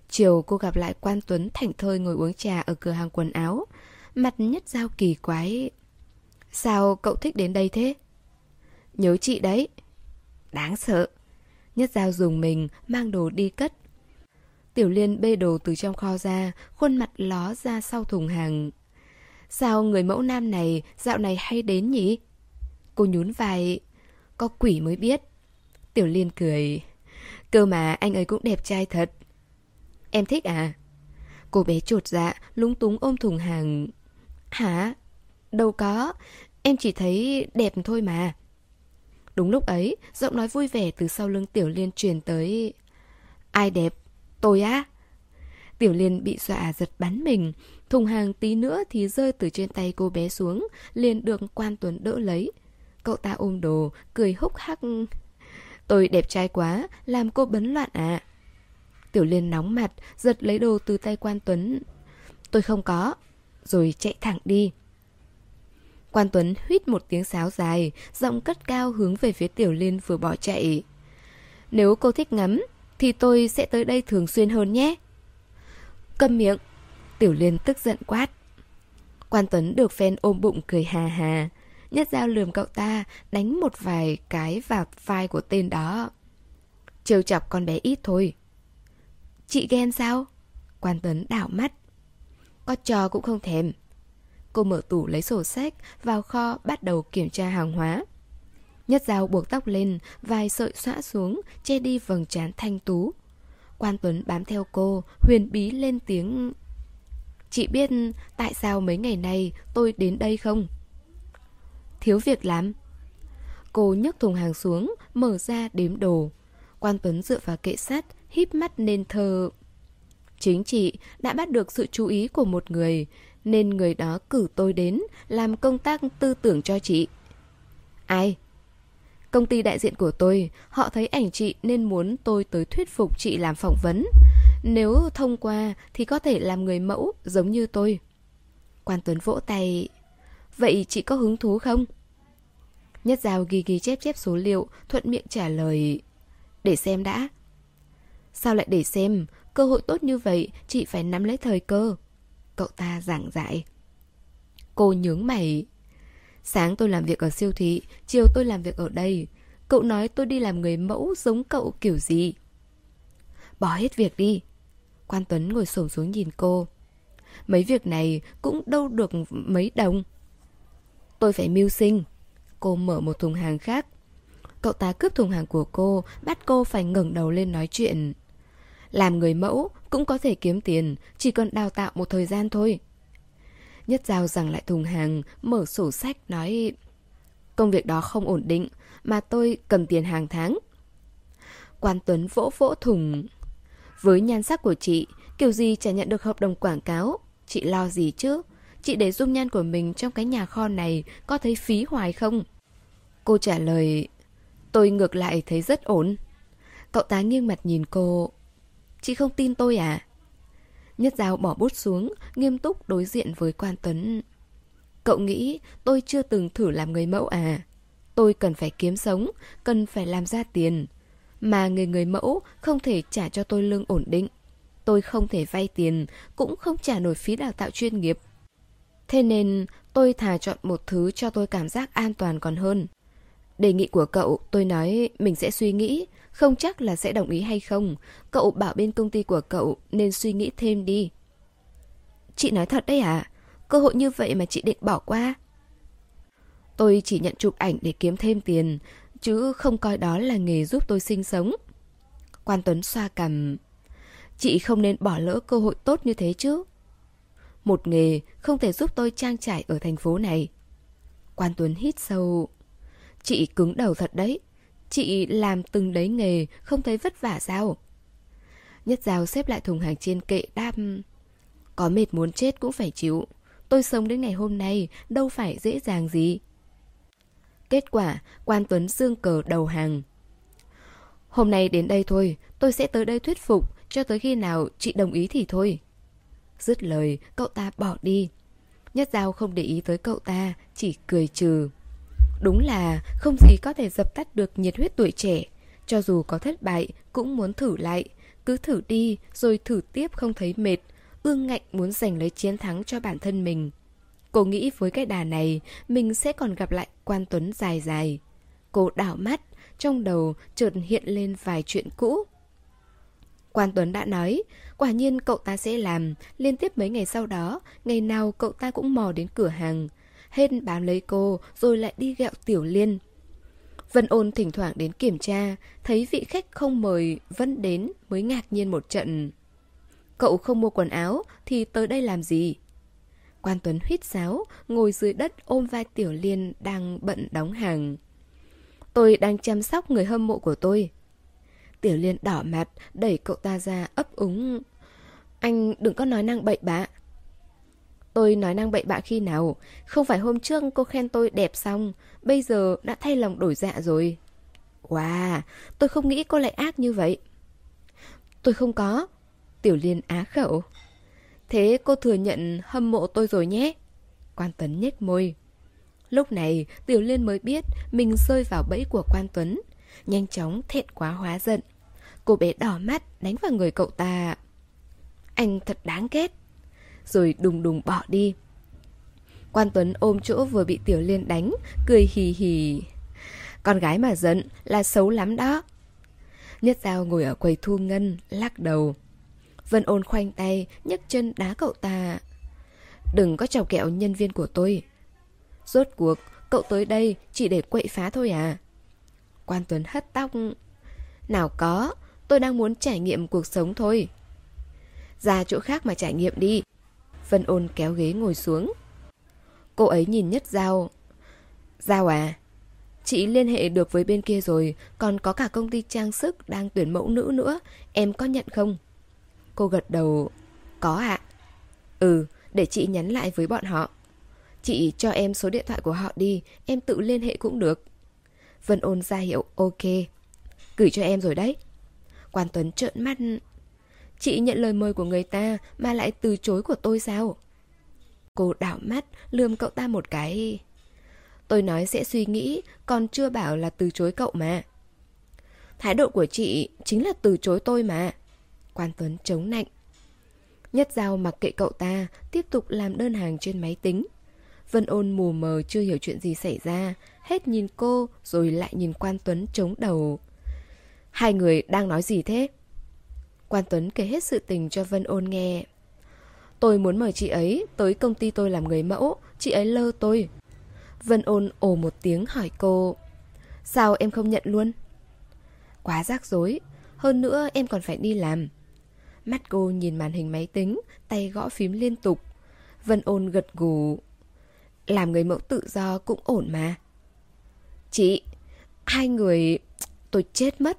Chiều cô gặp lại Quan Tuấn thảnh thơi ngồi uống trà ở cửa hàng quần áo. Mặt Nhất Giao kỳ quái. Sao cậu thích đến đây thế? Nhớ chị đấy. Đáng sợ. Nhất Giao dùng mình mang đồ đi cất. Tiểu Liên bê đồ từ trong kho ra, khuôn mặt ló ra sau thùng hàng. Sao người mẫu nam này dạo này hay đến nhỉ? Cô nhún vai, có quỷ mới biết. Tiểu Liên cười. Cơ mà anh ấy cũng đẹp trai thật. Em thích à? Cô bé trột dạ, lúng túng ôm thùng hàng. Hả? Đâu có, em chỉ thấy đẹp thôi mà. Đúng lúc ấy, giọng nói vui vẻ từ sau lưng Tiểu Liên truyền tới. Ai đẹp? Tôi á? Tiểu Liên bị dọa giật bắn mình. Thùng hàng tí nữa thì rơi từ trên tay cô bé xuống, liền được quan tuấn đỡ lấy. Cậu ta ôm đồ, cười húc hắc. Tôi đẹp trai quá, làm cô bấn loạn à? Tiểu Liên nóng mặt, giật lấy đồ từ tay quan tuấn. Tôi không có. Rồi chạy thẳng đi. Quan Tuấn huýt một tiếng sáo dài, giọng cất cao hướng về phía Tiểu Liên vừa bỏ chạy. Nếu cô thích ngắm, thì tôi sẽ tới đây thường xuyên hơn nhé. Câm miệng. Tiểu Liên tức giận quát. Quan Tuấn được phen ôm bụng cười hà hà. Nhất dao lườm cậu ta, đánh một vài cái vào vai của tên đó. Trêu chọc con bé ít thôi. Chị ghen sao? Quan Tuấn đảo mắt. Có trò cũng không thèm. Cô mở tủ lấy sổ sách, vào kho bắt đầu kiểm tra hàng hóa. Nhất dao buộc tóc lên, vài sợi xõa xuống, che đi vầng trán thanh tú. Quan Tuấn bám theo cô, huyền bí lên tiếng... Chị biết tại sao mấy ngày nay tôi đến đây không? Thiếu việc làm. Cô nhấc thùng hàng xuống, mở ra đếm đồ. Quan Tuấn dựa vào kệ sắt, híp mắt nên thơ. Chính chị đã bắt được sự chú ý của một người, nên người đó cử tôi đến làm công tác tư tưởng cho chị. Ai? Công ty đại diện của tôi, họ thấy ảnh chị nên muốn tôi tới thuyết phục chị làm phỏng vấn. Nếu thông qua thì có thể làm người mẫu giống như tôi. Quan Tuấn vỗ tay. Vậy chị có hứng thú không? Nhất Giao ghi ghi chép chép số liệu, thuận miệng trả lời. Để xem đã. Sao lại để xem? Cơ hội tốt như vậy, chị phải nắm lấy thời cơ. Cậu ta giảng giải. Cô nhướng mày. Sáng tôi làm việc ở siêu thị, chiều tôi làm việc ở đây. Cậu nói tôi đi làm người mẫu giống cậu kiểu gì? Bỏ hết việc đi. Quan Tuấn ngồi xổm xuống nhìn cô. Mấy việc này cũng đâu được mấy đồng. Tôi phải mưu sinh. Cô mở một thùng hàng khác. Cậu ta cướp thùng hàng của cô, bắt cô phải ngẩng đầu lên nói chuyện. Làm người mẫu cũng có thể kiếm tiền, chỉ cần đào tạo một thời gian thôi. Nhất Giao rằng lại thùng hàng, mở sổ sách nói Công việc đó không ổn định, mà tôi cần tiền hàng tháng. Quan Tuấn vỗ vỗ thùng. Với nhan sắc của chị, kiểu gì chả nhận được hợp đồng quảng cáo. Chị lo gì chứ? Chị để dung nhan của mình trong cái nhà kho này có thấy phí hoài không? Cô trả lời, tôi ngược lại thấy rất ổn. Cậu ta nghiêng mặt nhìn cô, chị không tin tôi à? Nhất Giao bỏ bút xuống, nghiêm túc đối diện với Quan Tuấn. Cậu nghĩ tôi chưa từng thử làm người mẫu à? Tôi cần phải kiếm sống, cần phải làm ra tiền. Mà người người mẫu không thể trả cho tôi lương ổn định. Tôi không thể vay tiền, cũng không trả nổi phí đào tạo chuyên nghiệp. Thế nên tôi thà chọn một thứ cho tôi cảm giác an toàn còn hơn. Đề nghị của cậu, tôi nói mình sẽ suy nghĩ, không chắc là sẽ đồng ý hay không. Cậu bảo bên công ty của cậu nên suy nghĩ thêm đi. Chị nói thật đấy à? Cơ hội như vậy mà chị định bỏ qua? Tôi chỉ nhận chụp ảnh để kiếm thêm tiền, chứ không coi đó là nghề giúp tôi sinh sống. Quan Tuấn xoa cằm. Chị không nên bỏ lỡ cơ hội tốt như thế chứ. Một nghề không thể giúp tôi trang trải ở thành phố này. Quan Tuấn hít sâu. Chị cứng đầu thật đấy. Chị làm từng đấy nghề, không thấy vất vả sao? Nhất Giao xếp lại thùng hàng trên kệ đam. Có mệt muốn chết cũng phải chịu. Tôi sống đến ngày hôm nay, đâu phải dễ dàng gì. Kết quả, quan Tuấn dương cờ đầu hàng. Hôm nay đến đây thôi, tôi sẽ tới đây thuyết phục, cho tới khi nào chị đồng ý thì thôi. Dứt lời, cậu ta bỏ đi. Nhất Giao không để ý tới cậu ta, chỉ cười trừ. Đúng là không gì có thể dập tắt được nhiệt huyết tuổi trẻ. Cho dù có thất bại, cũng muốn thử lại. Cứ thử đi, rồi thử tiếp không thấy mệt. Ương ngạnh muốn giành lấy chiến thắng cho bản thân mình. Cô nghĩ với cái đà này, mình sẽ còn gặp lại quan tuấn dài dài. Cô đảo mắt, trong đầu chợt hiện lên vài chuyện cũ. Quan Tuấn đã nói, quả nhiên cậu ta sẽ làm, liên tiếp mấy ngày sau đó, ngày nào cậu ta cũng mò đến cửa hàng. Hết bám lấy cô, rồi lại đi gẹo Tiểu Liên. Vân ôn thỉnh thoảng đến kiểm tra, thấy vị khách không mời vẫn đến mới ngạc nhiên một trận. Cậu không mua quần áo thì tới đây làm gì? Quan Tuấn huýt sáo, ngồi dưới đất ôm vai Tiểu Liên đang bận đóng hàng. Tôi đang chăm sóc người hâm mộ của tôi. Tiểu Liên đỏ mặt, đẩy cậu ta ra ấp úng. Anh đừng có nói năng bậy bạ. Tôi nói năng bậy bạ khi nào? Không phải hôm trước cô khen tôi đẹp xong, bây giờ đã thay lòng đổi dạ rồi. Wow, tôi không nghĩ cô lại ác như vậy. Tôi không có. Tiểu Liên á khẩu. Thế cô thừa nhận hâm mộ tôi rồi nhé. Quan Tuấn nhếch môi. Lúc này, Tiểu Liên mới biết mình rơi vào bẫy của Quan Tuấn. Nhanh chóng thẹn quá hóa giận. Cô bé đỏ mắt đánh vào người cậu ta. Anh thật đáng ghét. Rồi đùng đùng bỏ đi. Quan Tuấn ôm chỗ vừa bị Tiểu Liên đánh, cười hì hì. Con gái mà giận là xấu lắm đó. Nhất Giao ngồi ở quầy thu ngân, lắc đầu. Vân ôn khoanh tay, nhấc chân đá cậu ta. Đừng có chọc kẹo nhân viên của tôi. Rốt cuộc, cậu tới đây chỉ để quậy phá thôi à? Quan Tuấn hất tóc. Nào có, tôi đang muốn trải nghiệm cuộc sống thôi. Ra chỗ khác mà trải nghiệm đi. Vân ôn kéo ghế ngồi xuống. Cô ấy nhìn nhất Giao. Giao à? Chị liên hệ được với bên kia rồi, còn có cả công ty trang sức đang tuyển mẫu nữ nữa, em có nhận không? Cô gật đầu. Có ạ. Ừ, để chị nhắn lại với bọn họ. Chị cho em số điện thoại của họ đi, em tự liên hệ cũng được. Vân ôn ra hiệu ok. Gửi cho em rồi đấy. Quan Tuấn trợn mắt. Chị nhận lời mời của người ta mà lại từ chối của tôi sao? Cô đảo mắt, lườm cậu ta một cái. Tôi nói sẽ suy nghĩ, còn chưa bảo là từ chối cậu mà. Thái độ của chị chính là từ chối tôi mà. Quan Tuấn chống nạnh. Nhất Giao mặc kệ cậu ta, tiếp tục làm đơn hàng trên máy tính. Vân ôn mù mờ chưa hiểu chuyện gì xảy ra, hết nhìn cô rồi lại nhìn Quan Tuấn chống đầu. Hai người đang nói gì thế? Quan Tuấn kể hết sự tình cho Vân ôn nghe. Tôi muốn mời chị ấy tới công ty tôi làm người mẫu, chị ấy lơ tôi. Vân ôn ồ một tiếng hỏi cô. Sao em không nhận luôn? Quá rắc rối, hơn nữa em còn phải đi làm. Mắt cô nhìn màn hình máy tính, tay gõ phím liên tục. Vân ôn gật gù. Làm người mẫu tự do cũng ổn mà. Chị, hai người... tôi chết mất.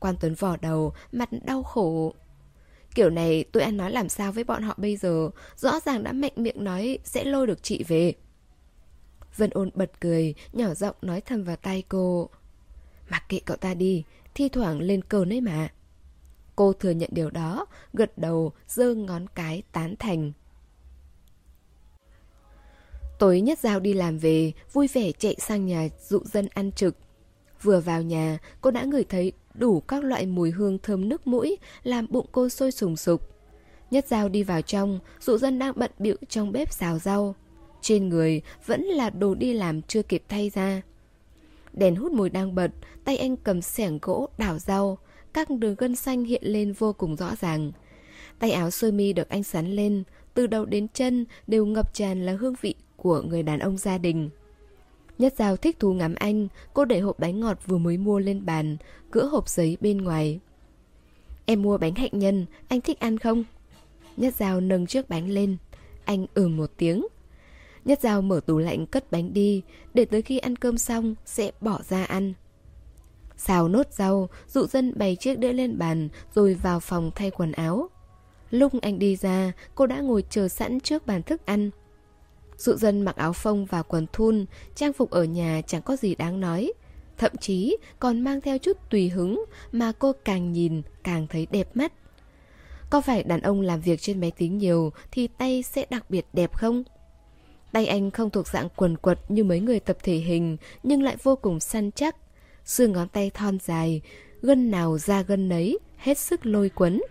Quan Tuấn vò đầu, mặt đau khổ. Kiểu này tôi ăn nói làm sao với bọn họ bây giờ, rõ ràng đã mạnh miệng nói sẽ lôi được chị về. Vân ôn bật cười, nhỏ giọng nói thầm vào tay cô. Mặc kệ cậu ta đi, thi thoảng lên cờ ấy mà. Cô thừa nhận điều đó, gật đầu, giơ ngón cái tán thành. Tối nhất Giao đi làm về, vui vẻ chạy sang nhà dụ dân ăn trực. Vừa vào nhà, cô đã ngửi thấy đủ các loại mùi hương thơm nước mũi, làm bụng cô sôi sùng sục. Nhất Giao đi vào trong, dụ dân đang bận bịu trong bếp xào rau. Trên người vẫn là đồ đi làm chưa kịp thay ra. Đèn hút mùi đang bật, tay anh cầm xẻng gỗ đảo rau, các đường gân xanh hiện lên vô cùng rõ ràng. Tay áo sơ mi được anh sắn lên, từ đầu đến chân đều ngập tràn là hương vị của người đàn ông gia đình. Nhất Giao thích thú ngắm anh, cô để hộp bánh ngọt vừa mới mua lên bàn, cữa hộp giấy bên ngoài. Em mua bánh hạnh nhân, anh thích ăn không? Nhất Giao nâng chiếc bánh lên. Anh ừ một tiếng. Nhất Giao mở tủ lạnh cất bánh đi, để tới khi ăn cơm xong sẽ bỏ ra ăn. Xào nốt rau, dụ dân bày chiếc đĩa lên bàn rồi vào phòng thay quần áo. Lúc anh đi ra, cô đã ngồi chờ sẵn trước bàn thức ăn. Dụ dân mặc áo phông và quần thun, trang phục ở nhà chẳng có gì đáng nói. Thậm chí còn mang theo chút tùy hứng mà cô càng nhìn càng thấy đẹp mắt. Có phải đàn ông làm việc trên máy tính nhiều thì tay sẽ đặc biệt đẹp không? Tay anh không thuộc dạng quần quật như mấy người tập thể hình nhưng lại vô cùng săn chắc. Xương ngón tay thon dài, gân nào ra gân nấy, hết sức lôi quấn.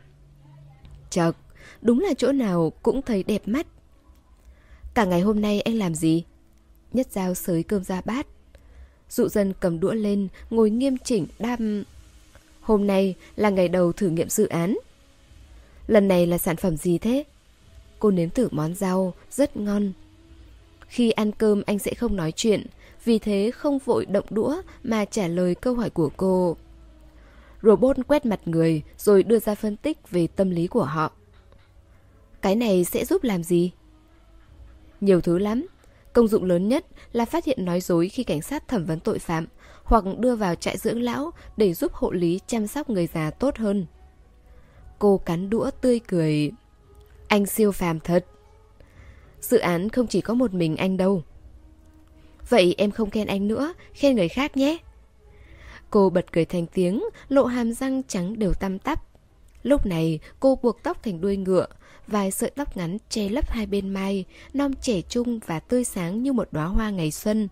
Chật, đúng là chỗ nào cũng thấy đẹp mắt. Cả ngày hôm nay anh làm gì? Nhất dao sới cơm ra bát. Dụ dân cầm đũa lên, ngồi nghiêm chỉnh đam... Hôm nay là ngày đầu thử nghiệm dự án. Lần này là sản phẩm gì thế? Cô nếm thử món rau, rất ngon. Khi ăn cơm anh sẽ không nói chuyện, vì thế không vội động đũa mà trả lời câu hỏi của cô. Robot quét mặt người rồi đưa ra phân tích về tâm lý của họ. Cái này sẽ giúp làm gì? Nhiều thứ lắm. Công dụng lớn nhất là phát hiện nói dối khi cảnh sát thẩm vấn tội phạm hoặc đưa vào trại dưỡng lão để giúp hộ lý chăm sóc người già tốt hơn. Cô cắn đũa tươi cười. Anh siêu phàm thật. Dự án không chỉ có một mình anh đâu. Vậy em không khen anh nữa, khen người khác nhé. Cô bật cười thành tiếng, lộ hàm răng trắng đều tăm tắp. Lúc này cô buộc tóc thành đuôi ngựa, vài sợi tóc ngắn che lấp hai bên mai, non trẻ trung và tươi sáng như một đóa hoa ngày xuân.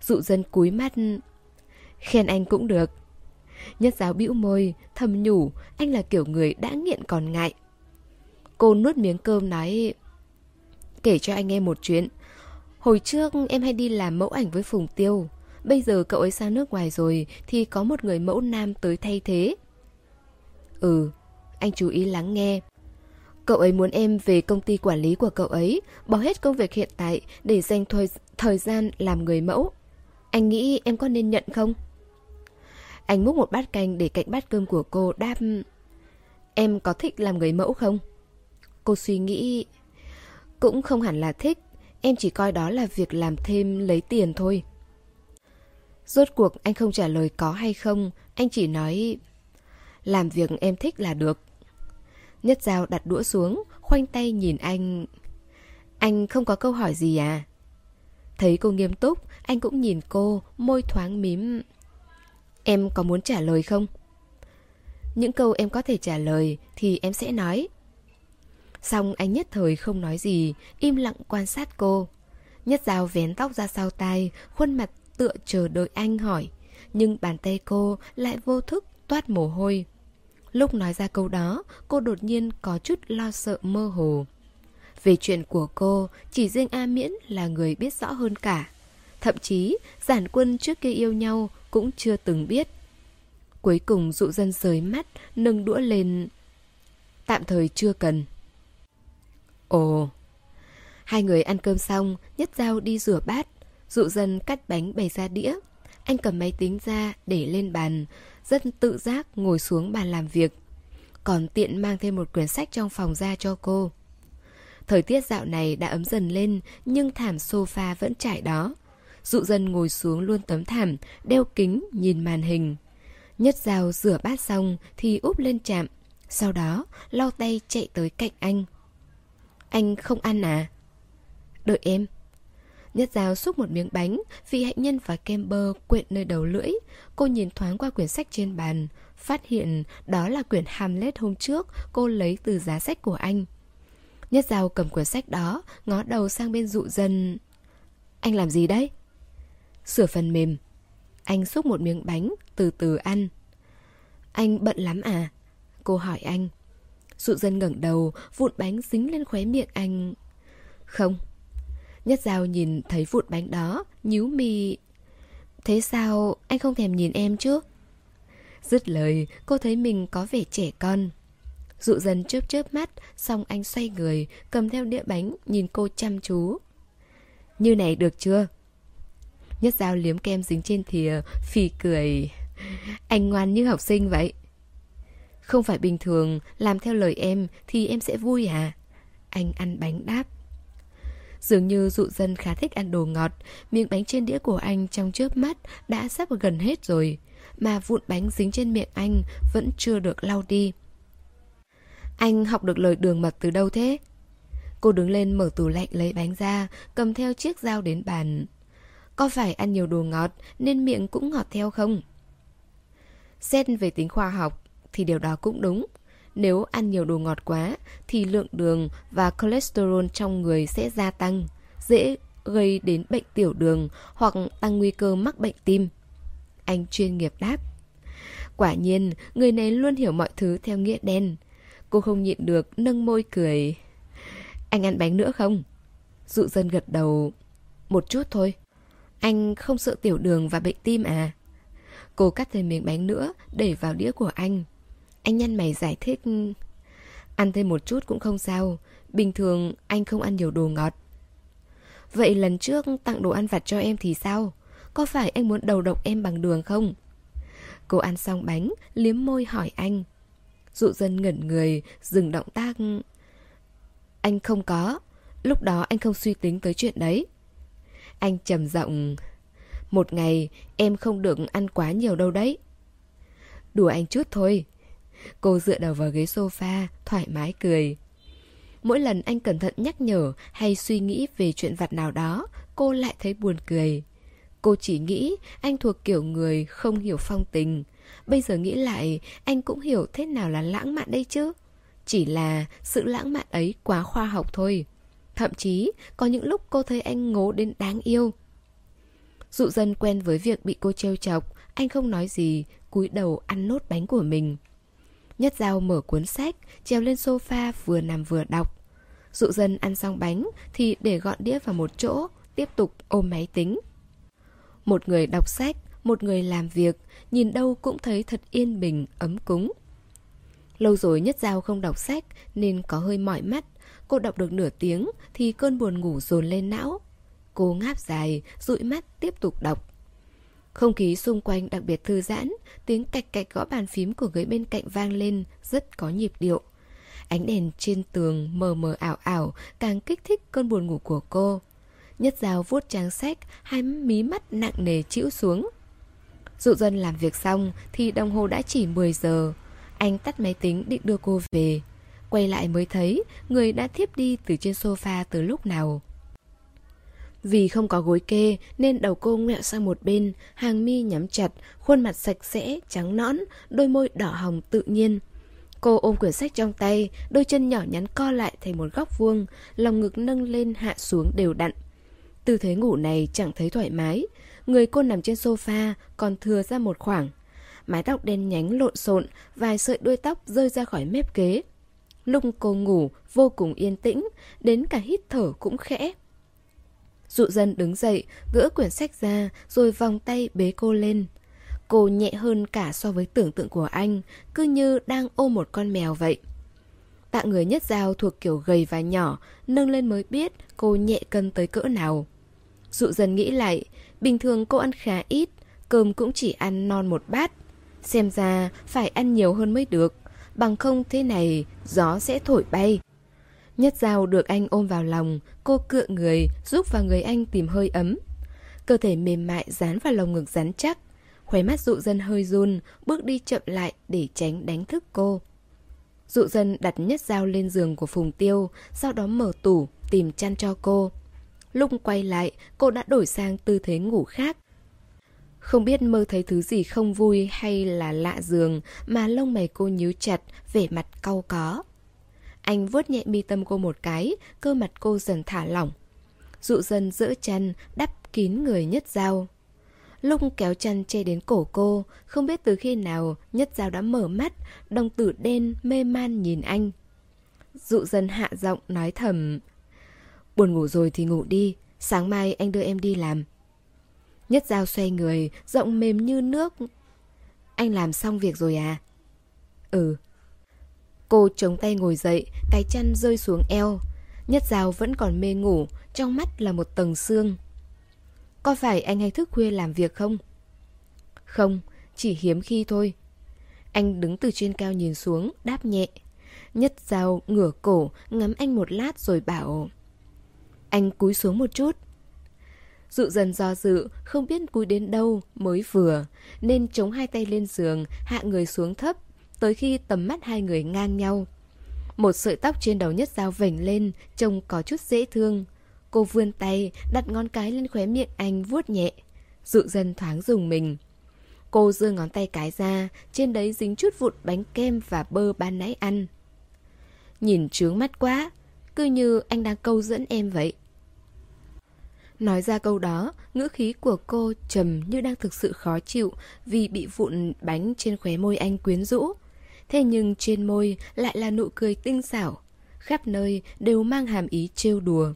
Dụ dân cúi mắt. Khen anh cũng được. Nhất giáo bĩu môi, thầm nhủ, anh là kiểu người đã nghiện còn ngại. Cô nuốt miếng cơm nói, kể cho anh nghe một chuyện. Hồi trước em hay đi làm mẫu ảnh với Phùng Tiêu. Bây giờ cậu ấy sang nước ngoài rồi thì có một người mẫu nam tới thay thế. Ừ, anh chú ý lắng nghe. Cậu ấy muốn em về công ty quản lý của cậu ấy, bỏ hết công việc hiện tại để dành thời, thời gian làm người mẫu. Anh nghĩ em có nên nhận không? Anh múc một bát canh để cạnh bát cơm của cô đáp Em có thích làm người mẫu không? Cô suy nghĩ Cũng không hẳn là thích Em chỉ coi đó là việc làm thêm lấy tiền thôi Rốt cuộc anh không trả lời có hay không Anh chỉ nói Làm việc em thích là được Nhất dao đặt đũa xuống, Khoanh tay nhìn anh. Anh không có câu hỏi gì à? Thấy cô nghiêm túc, Anh cũng nhìn cô, Môi thoáng mím. Em có muốn trả lời không? Những câu em có thể trả lời Thì em sẽ nói. Xong anh nhất thời không nói gì, Im lặng quan sát cô. Nhất dao vén tóc ra sau tai, Khuôn mặt tựa chờ đợi anh hỏi. Nhưng bàn tay cô lại vô thức toát mồ hôi. Lúc nói ra câu đó, cô đột nhiên có chút lo sợ mơ hồ. Về chuyện của cô, chỉ riêng A Miễn là người biết rõ hơn cả. Thậm chí, giản quân trước kia yêu nhau cũng chưa từng biết. Cuối cùng dụ dân rời mắt, nâng đũa lên. Tạm thời chưa cần. Ồ. Hai người ăn cơm xong, nhất dao đi rửa bát. Dụ dân cắt bánh bày ra đĩa. Anh cầm máy tính ra để lên bàn, rất tự giác ngồi xuống bàn làm việc. Còn tiện mang thêm một quyển sách trong phòng ra cho cô. Thời tiết dạo này đã ấm dần lên, nhưng thảm sofa vẫn trải đó. Dụ dân ngồi xuống luôn tấm thảm, đeo kính, nhìn màn hình. Nhất dao rửa bát xong thì úp lên chạm. Sau đó, lau tay chạy tới cạnh anh. Anh không ăn à? Đợi em. Nhất dao xúc một miếng bánh, vị hạnh nhân và kem bơ quyện nơi đầu lưỡi. Cô nhìn thoáng qua quyển sách trên bàn, phát hiện đó là quyển Hamlet hôm trước cô lấy từ giá sách của anh. Nhất dao cầm quyển sách đó, ngó đầu sang bên dụ dân. Anh làm gì đấy? Sửa phần mềm. Anh xúc một miếng bánh, từ từ ăn. Anh bận lắm à? Cô hỏi anh. Dụ dân ngẩng đầu, vụn bánh dính lên khóe miệng anh. Không. Nhất Giao nhìn thấy vụn bánh đó, nhíu mi. Thế sao anh không thèm nhìn em chứ? Dứt lời, cô thấy mình có vẻ trẻ con. Dụ dần chớp chớp mắt, xong anh xoay người, cầm theo đĩa bánh, nhìn cô chăm chú. Như này được chưa? Nhất dao liếm kem dính trên thìa, phì cười. Anh ngoan như học sinh vậy. Không phải bình thường, làm theo lời em thì em sẽ vui à? Anh ăn bánh đáp. Dường như dụ dân khá thích ăn đồ ngọt, miếng bánh trên đĩa của anh trong chớp mắt đã sắp gần hết rồi, mà vụn bánh dính trên miệng anh vẫn chưa được lau đi. Anh học được lời đường mật từ đâu thế? Cô đứng lên mở tủ lạnh lấy bánh ra, cầm theo chiếc dao đến bàn. Có phải ăn nhiều đồ ngọt nên miệng cũng ngọt theo không? Xét về tính khoa học thì điều đó cũng đúng. Nếu ăn nhiều đồ ngọt quá thì lượng đường và cholesterol trong người sẽ gia tăng, dễ gây đến bệnh tiểu đường hoặc tăng nguy cơ mắc bệnh tim. Anh chuyên nghiệp đáp. Quả nhiên, người này luôn hiểu mọi thứ theo nghĩa đen. Cô không nhịn được, nâng môi cười. Anh ăn bánh nữa không? Dụ dân gật đầu. Một chút thôi. Anh không sợ tiểu đường và bệnh tim à? Cô cắt thêm miếng bánh nữa, để vào đĩa của anh. Anh nhăn mày giải thích. Ăn thêm một chút cũng không sao. Bình thường anh không ăn nhiều đồ ngọt. Vậy lần trước tặng đồ ăn vặt cho em thì sao? Có phải anh muốn đầu độc em bằng đường không? Cô ăn xong bánh, liếm môi hỏi anh. Dụ dân ngẩn người, dừng động tác. Anh không có. Lúc đó anh không suy tính tới chuyện đấy. Anh trầm giọng. Một ngày em không được ăn quá nhiều đâu đấy. Đùa anh chút thôi. Cô dựa đầu vào ghế sofa, thoải mái cười. Mỗi lần anh cẩn thận nhắc nhở hay suy nghĩ về chuyện vặt nào đó, cô lại thấy buồn cười. Cô chỉ nghĩ anh thuộc kiểu người không hiểu phong tình. Bây giờ nghĩ lại, anh cũng hiểu thế nào là lãng mạn đây chứ. Chỉ là sự lãng mạn ấy quá khoa học thôi. Thậm chí, có những lúc cô thấy anh ngố đến đáng yêu. Dụ dân quen với việc bị cô trêu chọc, anh không nói gì, cúi đầu ăn nốt bánh của mình. Nhất dao mở cuốn sách, treo lên sofa vừa nằm vừa đọc. Dụ dân ăn xong bánh thì để gọn đĩa vào một chỗ, tiếp tục ôm máy tính. Một người đọc sách, một người làm việc, nhìn đâu cũng thấy thật yên bình, ấm cúng. Lâu rồi Nhất Giao không đọc sách nên có hơi mỏi mắt. Cô đọc được nửa tiếng thì cơn buồn ngủ dồn lên não. Cô ngáp dài, dụi mắt tiếp tục đọc. Không khí xung quanh đặc biệt thư giãn, tiếng cạch cạch gõ bàn phím của người bên cạnh vang lên, rất có nhịp điệu. Ánh đèn trên tường mờ mờ ảo ảo, càng kích thích cơn buồn ngủ của cô. Nhất dao vuốt trang sách, hai mí mắt nặng nề chịu xuống. Dụ dân làm việc xong thì đồng hồ đã chỉ 10 giờ. Anh tắt máy tính định đưa cô về. Quay lại mới thấy người đã thiếp đi từ trên sofa từ lúc nào. Vì không có gối kê nên đầu cô ngẹo sang một bên, hàng mi nhắm chặt, khuôn mặt sạch sẽ, trắng nõn, đôi môi đỏ hồng tự nhiên. Cô ôm quyển sách trong tay, đôi chân nhỏ nhắn co lại thành một góc vuông, lòng ngực nâng lên hạ xuống đều đặn. Tư thế ngủ này chẳng thấy thoải mái, người cô nằm trên sofa còn thừa ra một khoảng. Mái tóc đen nhánh lộn xộn, vài sợi đuôi tóc rơi ra khỏi mép ghế. Lúc cô ngủ vô cùng yên tĩnh, đến cả hít thở cũng khẽ. Dụ dân đứng dậy, gỡ quyển sách ra, rồi vòng tay bế cô lên. Cô nhẹ hơn cả so với tưởng tượng của anh, cứ như đang ôm một con mèo vậy. Tạ người nhất dao thuộc kiểu gầy và nhỏ, nâng lên mới biết cô nhẹ cân tới cỡ nào. Dụ dần nghĩ lại, bình thường cô ăn khá ít, cơm cũng chỉ ăn non một bát. Xem ra phải ăn nhiều hơn mới được, bằng không thế này gió sẽ thổi bay. Nhất dao được anh ôm vào lòng, cô cựa người, giúp vào người anh tìm hơi ấm. Cơ thể mềm mại dán vào lồng ngực rắn chắc. Khóe mắt dụ dân hơi run, bước đi chậm lại để tránh đánh thức cô. Dụ dân đặt nhất dao lên giường của Phùng Tiêu, sau đó mở tủ, tìm chăn cho cô. Lúc quay lại, cô đã đổi sang tư thế ngủ khác. Không biết mơ thấy thứ gì không vui hay là lạ giường mà lông mày cô nhíu chặt, vẻ mặt cau có. Anh vuốt nhẹ mi tâm cô một cái, cơ mặt cô dần thả lỏng. Dụ dần giữa chân đắp kín người nhất dao. Lúc kéo chăn che đến cổ cô, không biết từ khi nào nhất dao đã mở mắt, đồng tử đen mê man nhìn anh. Dụ dần hạ giọng nói thầm. Buồn ngủ rồi thì ngủ đi, sáng mai anh đưa em đi làm. Nhất dao xoay người, giọng mềm như nước. Anh làm xong việc rồi à? Ừ. Cô chống tay ngồi dậy, cái chăn rơi xuống eo. Nhất giao vẫn còn mê ngủ, trong mắt là một tầng xương. Có phải anh hay thức khuya làm việc không? Không, chỉ hiếm khi thôi. Anh đứng từ trên cao nhìn xuống, đáp nhẹ. Nhất giao ngửa cổ, ngắm anh một lát rồi bảo Anh cúi xuống một chút Dụ dần do dự, không biết cúi đến đâu mới vừa Nên chống hai tay lên giường, hạ người xuống thấp Tới khi tầm mắt hai người ngang nhau. Một sợi tóc trên đầu nhất dao vểnh lên Trông có chút dễ thương. Cô vươn tay, đặt ngón cái lên khóe miệng anh vuốt nhẹ Dụ dần thoáng dùng mình. Cô giơ ngón tay cái ra Trên đấy dính chút vụn bánh kem và bơ ban nãy ăn. Nhìn trướng mắt quá Cứ như anh đang câu dẫn em vậy. Nói ra câu đó, ngữ khí của cô trầm như đang thực sự khó chịu vì bị vụn bánh trên khóe môi anh quyến rũ. Thế nhưng trên môi lại là nụ cười tinh xảo, khắp nơi đều mang hàm ý trêu đùa.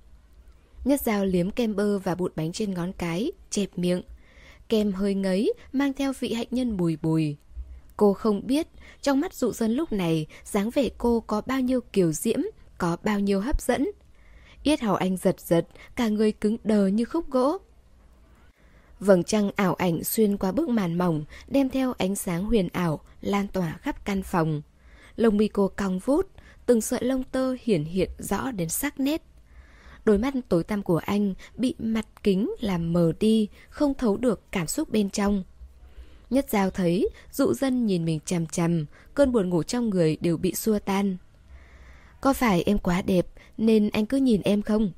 Nhất dao liếm kem bơ và bụt bánh trên ngón cái, chẹp miệng. Kem hơi ngấy, mang theo vị hạnh nhân bùi bùi. Cô không biết, trong mắt dụ dân lúc này, dáng vẻ cô có bao nhiêu kiều diễm, có bao nhiêu hấp dẫn. Yết hầu anh giật giật, cả người cứng đờ như khúc gỗ. Vầng trăng ảo ảnh xuyên qua bức màn mỏng, đem theo ánh sáng huyền ảo, lan tỏa khắp căn phòng. Lông mi cô cong vút, từng sợi lông tơ hiển hiện rõ đến sắc nét. Đôi mắt tối tăm của anh bị mặt kính làm mờ đi, không thấu được cảm xúc bên trong. Nhất giao thấy, dụ dân nhìn mình chằm chằm, cơn buồn ngủ trong người đều bị xua tan. Có phải em quá đẹp nên anh cứ nhìn em không?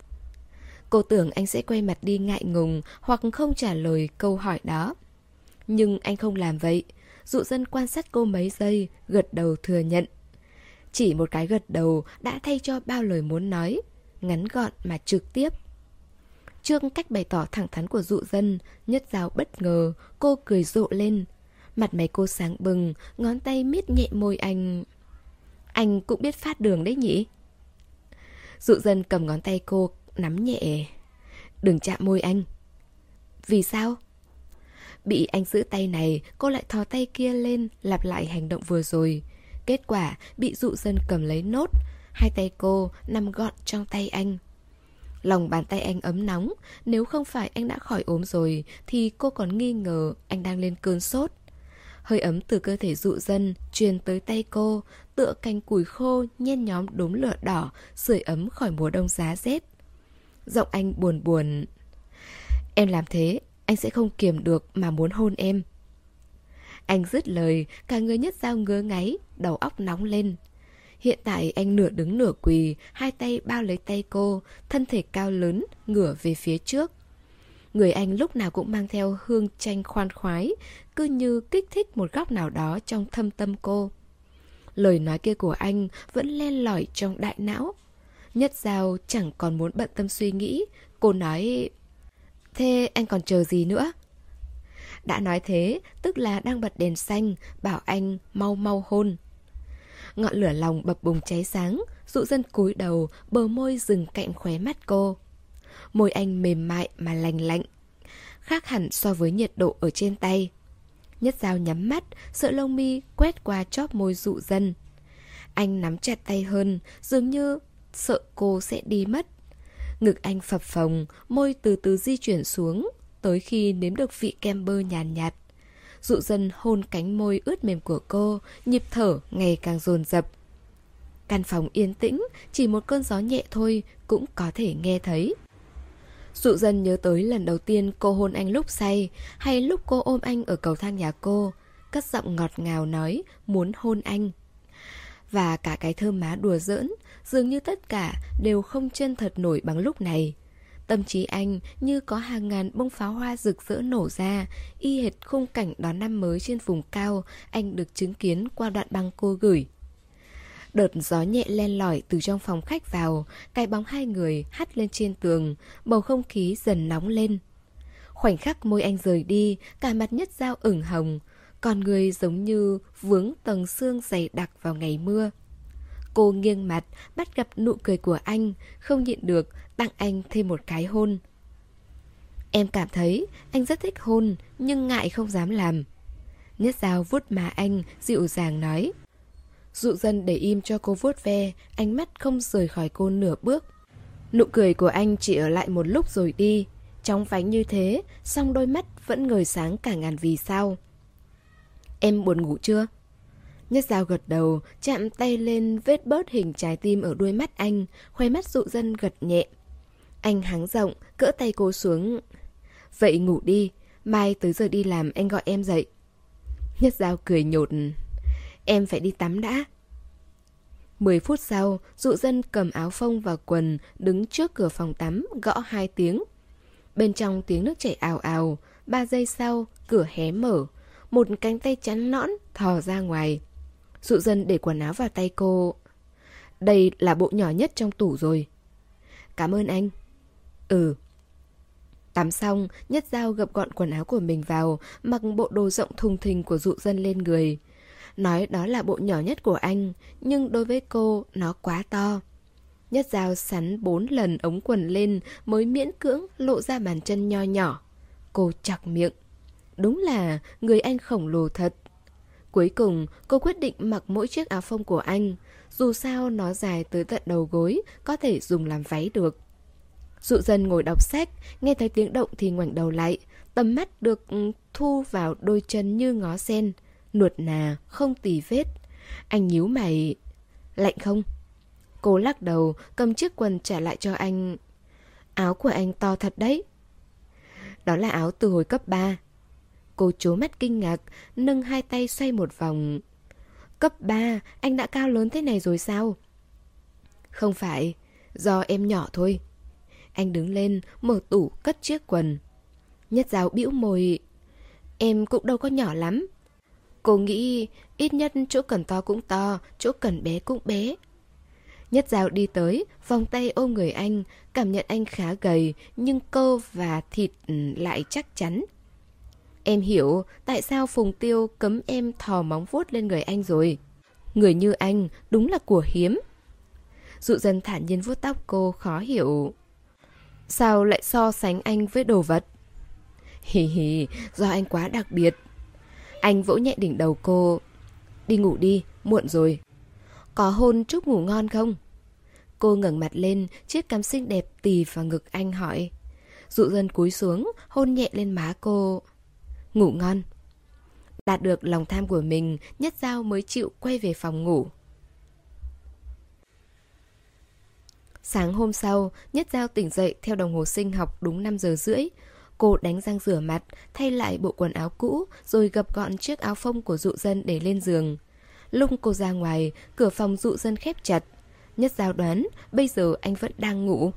Cô tưởng anh sẽ quay mặt đi ngại ngùng hoặc không trả lời câu hỏi đó. Nhưng anh không làm vậy. Dụ dân quan sát cô mấy giây, gật đầu thừa nhận. Chỉ một cái gật đầu đã thay cho bao lời muốn nói, ngắn gọn mà trực tiếp. Trước cách bày tỏ thẳng thắn của dụ dân, nhất giáo bất ngờ, cô cười rộ lên. Mặt mày cô sáng bừng, ngón tay miết nhẹ môi anh. Anh cũng biết phát đường đấy nhỉ? Dụ dân cầm ngón tay cô, nắm nhẹ. Đừng chạm môi anh. Vì sao? Bị anh giữ tay này, cô lại thò tay kia lên, lặp lại hành động vừa rồi. Kết quả, bị dụ dân cầm lấy nốt. Hai tay cô nằm gọn trong tay anh. Lòng bàn tay anh ấm nóng, nếu không phải anh đã khỏi ốm rồi, thì cô còn nghi ngờ anh đang lên cơn sốt. Hơi ấm từ cơ thể dụ dân truyền tới tay cô, tựa cành củi khô nhen nhóm đốm lửa đỏ, sưởi ấm khỏi mùa đông giá rét. Giọng anh buồn buồn. Em làm thế, anh sẽ không kiềm được mà muốn hôn em. Anh dứt lời, cả người nhất dao ngứa ngáy, đầu óc nóng lên. Hiện tại anh nửa đứng nửa quỳ, hai tay bao lấy tay cô, thân thể cao lớn, ngửa về phía trước. Người anh lúc nào cũng mang theo hương chanh khoan khoái, cứ như kích thích một góc nào đó trong thâm tâm cô. Lời nói kia của anh vẫn len lỏi trong đại não. Nhất Giao chẳng còn muốn bận tâm suy nghĩ, cô nói... Thế anh còn chờ gì nữa? Đã nói thế, tức là đang bật đèn xanh, bảo anh mau mau hôn. Ngọn lửa lòng bập bùng cháy sáng, dụ dân cúi đầu, bờ môi dừng cạnh khóe mắt cô. Môi anh mềm mại mà lành lạnh, khác hẳn so với nhiệt độ ở trên tay. Nhất dao nhắm mắt, sợ lông mi quét qua chóp môi dụ dân. Anh nắm chặt tay hơn, dường như sợ cô sẽ đi mất. Ngực anh phập phồng, môi từ từ di chuyển xuống, tới khi nếm được vị kem bơ nhàn nhạt, nhạt. Dụ dân hôn cánh môi ướt mềm của cô, nhịp thở ngày càng dồn dập. Căn phòng yên tĩnh, chỉ một cơn gió nhẹ thôi cũng có thể nghe thấy. Dụ dân nhớ tới lần đầu tiên cô hôn anh lúc say Hay lúc cô ôm anh ở cầu thang nhà cô Cất giọng ngọt ngào nói muốn hôn anh và cả cái thơm má đùa giỡn Dường như tất cả đều không chân thật nổi bằng lúc này Tâm trí anh như có hàng ngàn bông pháo hoa rực rỡ nổ ra, y hệt khung cảnh đón năm mới trên vùng cao, anh được chứng kiến qua đoạn băng cô gửi. Đợt gió nhẹ len lỏi từ trong phòng khách vào, cái bóng hai người hắt lên trên tường, bầu không khí dần nóng lên. Khoảnh khắc môi anh rời đi, cả mặt nhất dao ửng hồng, còn người giống như vướng tầng xương dày đặc vào ngày mưa. Cô nghiêng mặt, bắt gặp nụ cười của anh, không nhịn được, tặng anh thêm một cái hôn. Em cảm thấy anh rất thích hôn, nhưng ngại không dám làm. Nhất dao vuốt má anh, dịu dàng nói. Dụ dân để im cho cô vuốt ve, ánh mắt không rời khỏi cô nửa bước. Nụ cười của anh chỉ ở lại một lúc rồi đi. Trong vánh như thế, song đôi mắt vẫn ngời sáng cả ngàn vì sao. Em buồn ngủ chưa? Nhất dao gật đầu, chạm tay lên vết bớt hình trái tim ở đuôi mắt anh, khoe mắt dụ dân gật nhẹ. Anh háng rộng, cỡ tay cô xuống. Vậy ngủ đi, mai tới giờ đi làm anh gọi em dậy. Nhất dao cười nhột. Em phải đi tắm đã. Mười phút sau, dụ dân cầm áo phông và quần, đứng trước cửa phòng tắm, gõ hai tiếng. Bên trong tiếng nước chảy ào ào, ba giây sau, cửa hé mở, một cánh tay chắn nõn thò ra ngoài. Dụ dân để quần áo vào tay cô. Đây là bộ nhỏ nhất trong tủ rồi. Cảm ơn anh. Ừ. Tắm xong, nhất Giao gập gọn quần áo của mình vào, mặc bộ đồ rộng thùng thình của dụ dân lên người. Nói đó là bộ nhỏ nhất của anh, nhưng đối với cô, nó quá to. Nhất Giao sắn bốn lần ống quần lên mới miễn cưỡng lộ ra bàn chân nho nhỏ. Cô chọc miệng. Đúng là người anh khổng lồ thật. Cuối cùng, cô quyết định mặc mỗi chiếc áo phông của anh. Dù sao nó dài tới tận đầu gối, có thể dùng làm váy được. Dụ dân ngồi đọc sách, nghe thấy tiếng động thì ngoảnh đầu lại. Tầm mắt được ừ, thu vào đôi chân như ngó sen. Nuột nà, không tì vết. Anh nhíu mày. Lạnh không? Cô lắc đầu, cầm chiếc quần trả lại cho anh. Áo của anh to thật đấy. Đó là áo từ hồi cấp 3. Cô chố mắt kinh ngạc, nâng hai tay xoay một vòng. Cấp 3, anh đã cao lớn thế này rồi sao? Không phải, do em nhỏ thôi. Anh đứng lên, mở tủ, cất chiếc quần. Nhất giáo bĩu môi. Em cũng đâu có nhỏ lắm. Cô nghĩ ít nhất chỗ cần to cũng to, chỗ cần bé cũng bé. Nhất giáo đi tới, vòng tay ôm người anh, cảm nhận anh khá gầy, nhưng cơ và thịt ừ, lại chắc chắn. Em hiểu tại sao Phùng Tiêu cấm em thò móng vuốt lên người anh rồi. Người như anh đúng là của hiếm. Dụ dân thản nhiên vuốt tóc cô khó hiểu. Sao lại so sánh anh với đồ vật? Hì hì, do anh quá đặc biệt. Anh vỗ nhẹ đỉnh đầu cô. Đi ngủ đi, muộn rồi. Có hôn chúc ngủ ngon không? Cô ngẩng mặt lên, chiếc cắm xinh đẹp tì vào ngực anh hỏi. Dụ dân cúi xuống, hôn nhẹ lên má cô. Ngủ ngon. Đạt được lòng tham của mình, Nhất Giao mới chịu quay về phòng ngủ. Sáng hôm sau, Nhất Giao tỉnh dậy theo đồng hồ sinh học đúng 5 giờ rưỡi. Cô đánh răng rửa mặt, thay lại bộ quần áo cũ, rồi gập gọn chiếc áo phông của dụ dân để lên giường. Lúc cô ra ngoài, cửa phòng dụ dân khép chặt. Nhất Giao đoán, bây giờ anh vẫn đang ngủ.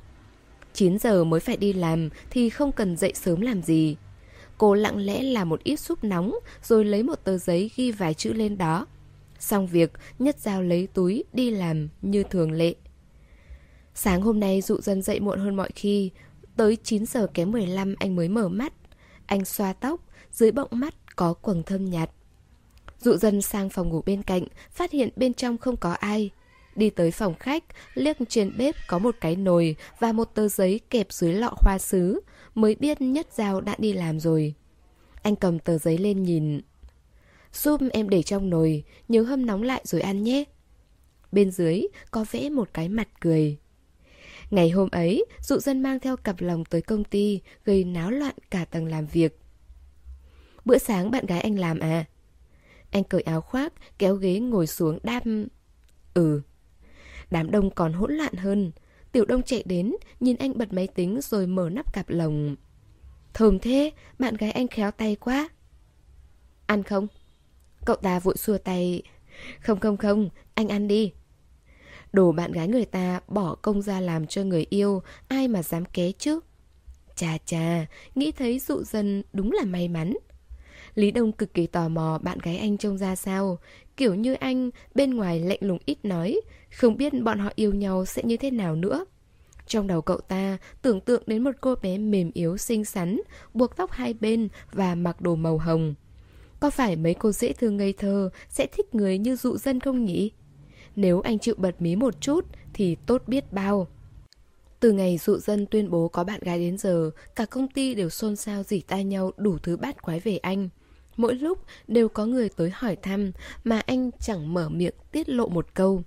9 giờ mới phải đi làm thì không cần dậy sớm làm gì. Cô lặng lẽ làm một ít súp nóng rồi lấy một tờ giấy ghi vài chữ lên đó. Xong việc, Nhất Giao lấy túi đi làm như thường lệ. Sáng hôm nay dụ dân dậy muộn hơn mọi khi. Tới 9 giờ kém 15 anh mới mở mắt. Anh xoa tóc, dưới bọng mắt có quầng thâm nhạt. Dụ dân sang phòng ngủ bên cạnh, phát hiện bên trong không có ai. Đi tới phòng khách, liếc trên bếp có một cái nồi và một tờ giấy kẹp dưới lọ hoa sứ, mới biết nhất giao đã đi làm rồi. Anh cầm tờ giấy lên nhìn. Giúp em để trong nồi, nhớ hâm nóng lại rồi ăn nhé. Bên dưới có vẽ một cái mặt cười. Ngày hôm ấy, dụ dân mang theo cặp lòng tới công ty, gây náo loạn cả tầng làm việc. Bữa sáng bạn gái anh làm à? Anh cởi áo khoác, kéo ghế ngồi xuống đam. Ừ. Đám đông còn hỗn loạn hơn. Tiểu đông chạy đến, nhìn anh bật máy tính rồi mở nắp cặp lồng. Thơm thế, bạn gái anh khéo tay quá. Ăn không? Cậu ta vội xua tay. Không không không, anh ăn đi. Đồ bạn gái người ta bỏ công ra làm cho người yêu, ai mà dám ké chứ? Chà chà, nghĩ thấy dụ dần đúng là may mắn. Lý Đông cực kỳ tò mò bạn gái anh trông ra sao. Kiểu như anh, bên ngoài lạnh lùng ít nói, không biết bọn họ yêu nhau sẽ như thế nào nữa. Trong đầu cậu ta tưởng tượng đến một cô bé mềm yếu xinh xắn, buộc tóc hai bên và mặc đồ màu hồng. Có phải mấy cô dễ thương ngây thơ sẽ thích người như dụ dân không nhỉ? Nếu anh chịu bật mí một chút thì tốt biết bao. Từ ngày dụ dân tuyên bố có bạn gái đến giờ, cả công ty đều xôn xao dỉ tai nhau đủ thứ bát quái về anh. Mỗi lúc đều có người tới hỏi thăm mà anh chẳng mở miệng tiết lộ một câu.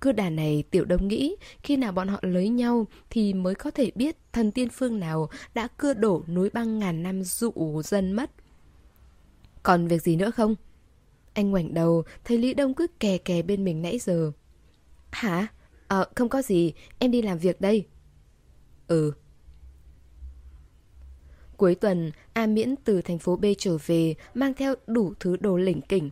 Cứ đà này Tiểu Đông nghĩ khi nào bọn họ lấy nhau thì mới có thể biết thần tiên phương nào đã cưa đổ núi băng ngàn năm dụ dân mất. Còn việc gì nữa không? Anh ngoảnh đầu, thấy Lý Đông cứ kè kè bên mình nãy giờ. Hả? Ờ, không có gì, em đi làm việc đây. Ừ. Cuối tuần, A Miễn từ thành phố B trở về, mang theo đủ thứ đồ lỉnh kỉnh.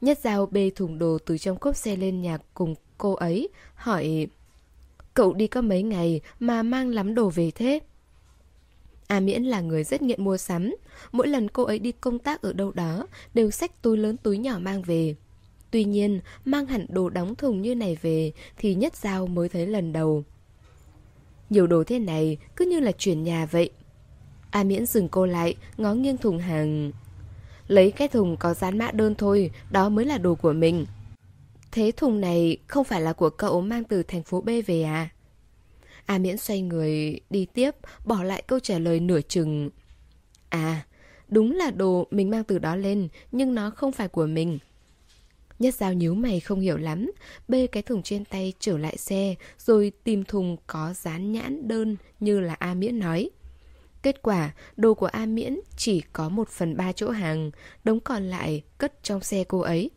Nhất Giao bê thùng đồ từ trong cốp xe lên nhà cùng cô ấy, hỏi Cậu đi có mấy ngày mà mang lắm đồ về thế? A Miễn là người rất nghiện mua sắm. Mỗi lần cô ấy đi công tác ở đâu đó, đều xách túi lớn túi nhỏ mang về. Tuy nhiên, mang hẳn đồ đóng thùng như này về thì Nhất Giao mới thấy lần đầu. Nhiều đồ thế này cứ như là chuyển nhà vậy. A Miễn dừng cô lại, ngó nghiêng thùng hàng. Lấy cái thùng có dán mã đơn thôi, đó mới là đồ của mình. Thế thùng này không phải là của cậu mang từ thành phố B về à? A Miễn xoay người đi tiếp, bỏ lại câu trả lời nửa chừng. À, đúng là đồ mình mang từ đó lên, nhưng nó không phải của mình. Nhất giao nhíu mày không hiểu lắm, bê cái thùng trên tay trở lại xe, rồi tìm thùng có dán nhãn đơn như là A Miễn nói. Kết quả, đồ của A Miễn chỉ có một phần ba chỗ hàng, đống còn lại cất trong xe cô ấy.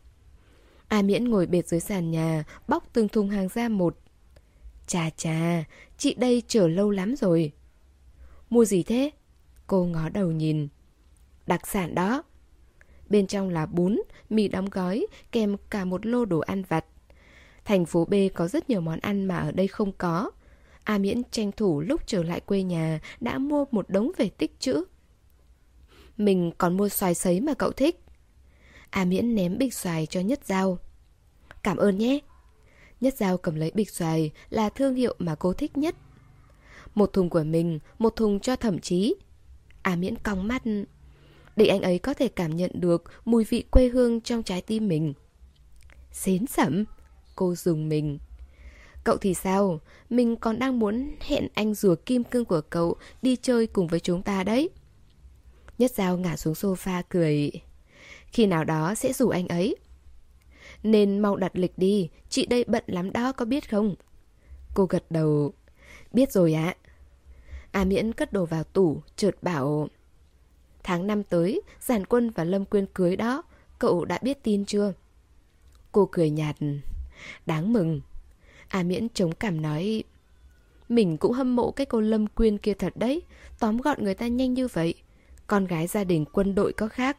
A Miễn ngồi bệt dưới sàn nhà, bóc từng thùng hàng ra một. Chà chà, chị đây chờ lâu lắm rồi. Mua gì thế? Cô ngó đầu nhìn. Đặc sản đó. Bên trong là bún, mì đóng gói, kèm cả một lô đồ ăn vặt. Thành phố B có rất nhiều món ăn mà ở đây không có. A Miễn tranh thủ lúc trở lại quê nhà đã mua một đống về tích chữ. Mình còn mua xoài sấy mà cậu thích. A Miễn ném bịch xoài cho Nhất Giao. Cảm ơn nhé. Nhất Giao cầm lấy bịch xoài là thương hiệu mà cô thích nhất. Một thùng của mình, một thùng cho thẩm chí. A Miễn cong mắt để anh ấy có thể cảm nhận được mùi vị quê hương trong trái tim mình. Xến sẩm, cô dùng mình. Cậu thì sao? Mình còn đang muốn hẹn anh rùa kim cương của cậu đi chơi cùng với chúng ta đấy. Nhất Giao ngả xuống sofa cười. Khi nào đó sẽ rủ anh ấy. Nên mau đặt lịch đi, chị đây bận lắm đó có biết không? Cô gật đầu. Biết rồi ạ. À. Miễn cất đồ vào tủ, chợt bảo... Tháng năm tới, Giản Quân và Lâm Quyên cưới đó, cậu đã biết tin chưa? Cô cười nhạt. Đáng mừng. A Miễn chống cảm nói, Mình cũng hâm mộ cái cô Lâm Quyên kia thật đấy, Tóm gọn người ta nhanh như vậy. Con gái gia đình quân đội có khác.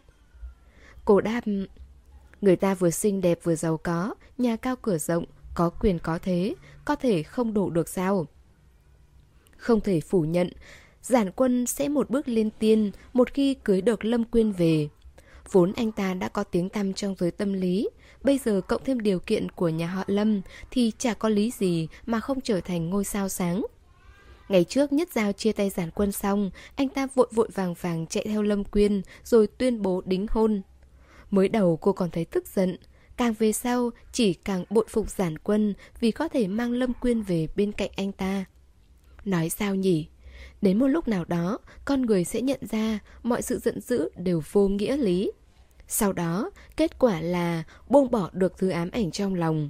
Cô đáp, Người ta vừa xinh đẹp vừa giàu có, Nhà cao cửa rộng, Có quyền có thế, Có thể không đủ được sao? Không thể phủ nhận, Giản quân sẽ một bước lên tiên, Một khi cưới được Lâm Quyên về. Vốn anh ta đã có tiếng tăm trong giới tâm lý Bây giờ cộng thêm điều kiện của nhà họ Lâm Thì chả có lý gì mà không trở thành ngôi sao sáng. Ngày trước nhất giao chia tay giản quân xong, Anh ta vội vội vàng vàng chạy theo Lâm Quyên Rồi tuyên bố đính hôn. Mới đầu cô còn thấy tức giận, Càng về sau chỉ càng bội phục giản quân Vì có thể mang Lâm Quyên về bên cạnh anh ta. Nói sao nhỉ? Đến một lúc nào đó, Con người sẽ nhận ra Mọi sự giận dữ đều vô nghĩa lý sau đó, kết quả là buông bỏ được thứ ám ảnh trong lòng.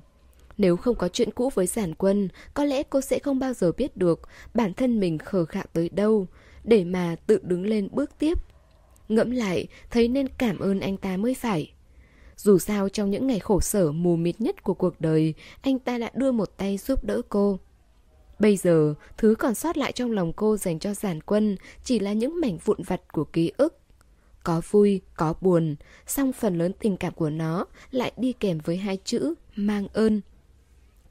Nếu không có chuyện cũ với giản quân, có lẽ cô sẽ không bao giờ biết được bản thân mình khờ khạo tới đâu, để mà tự đứng lên bước tiếp. Ngẫm lại, thấy nên cảm ơn anh ta mới phải. Dù sao trong những ngày khổ sở mù mịt nhất của cuộc đời, anh ta đã đưa một tay giúp đỡ cô. Bây giờ, thứ còn sót lại trong lòng cô dành cho giản quân chỉ là những mảnh vụn vặt của ký ức. Có vui, có buồn, song phần lớn tình cảm của nó lại đi kèm với hai chữ mang ơn.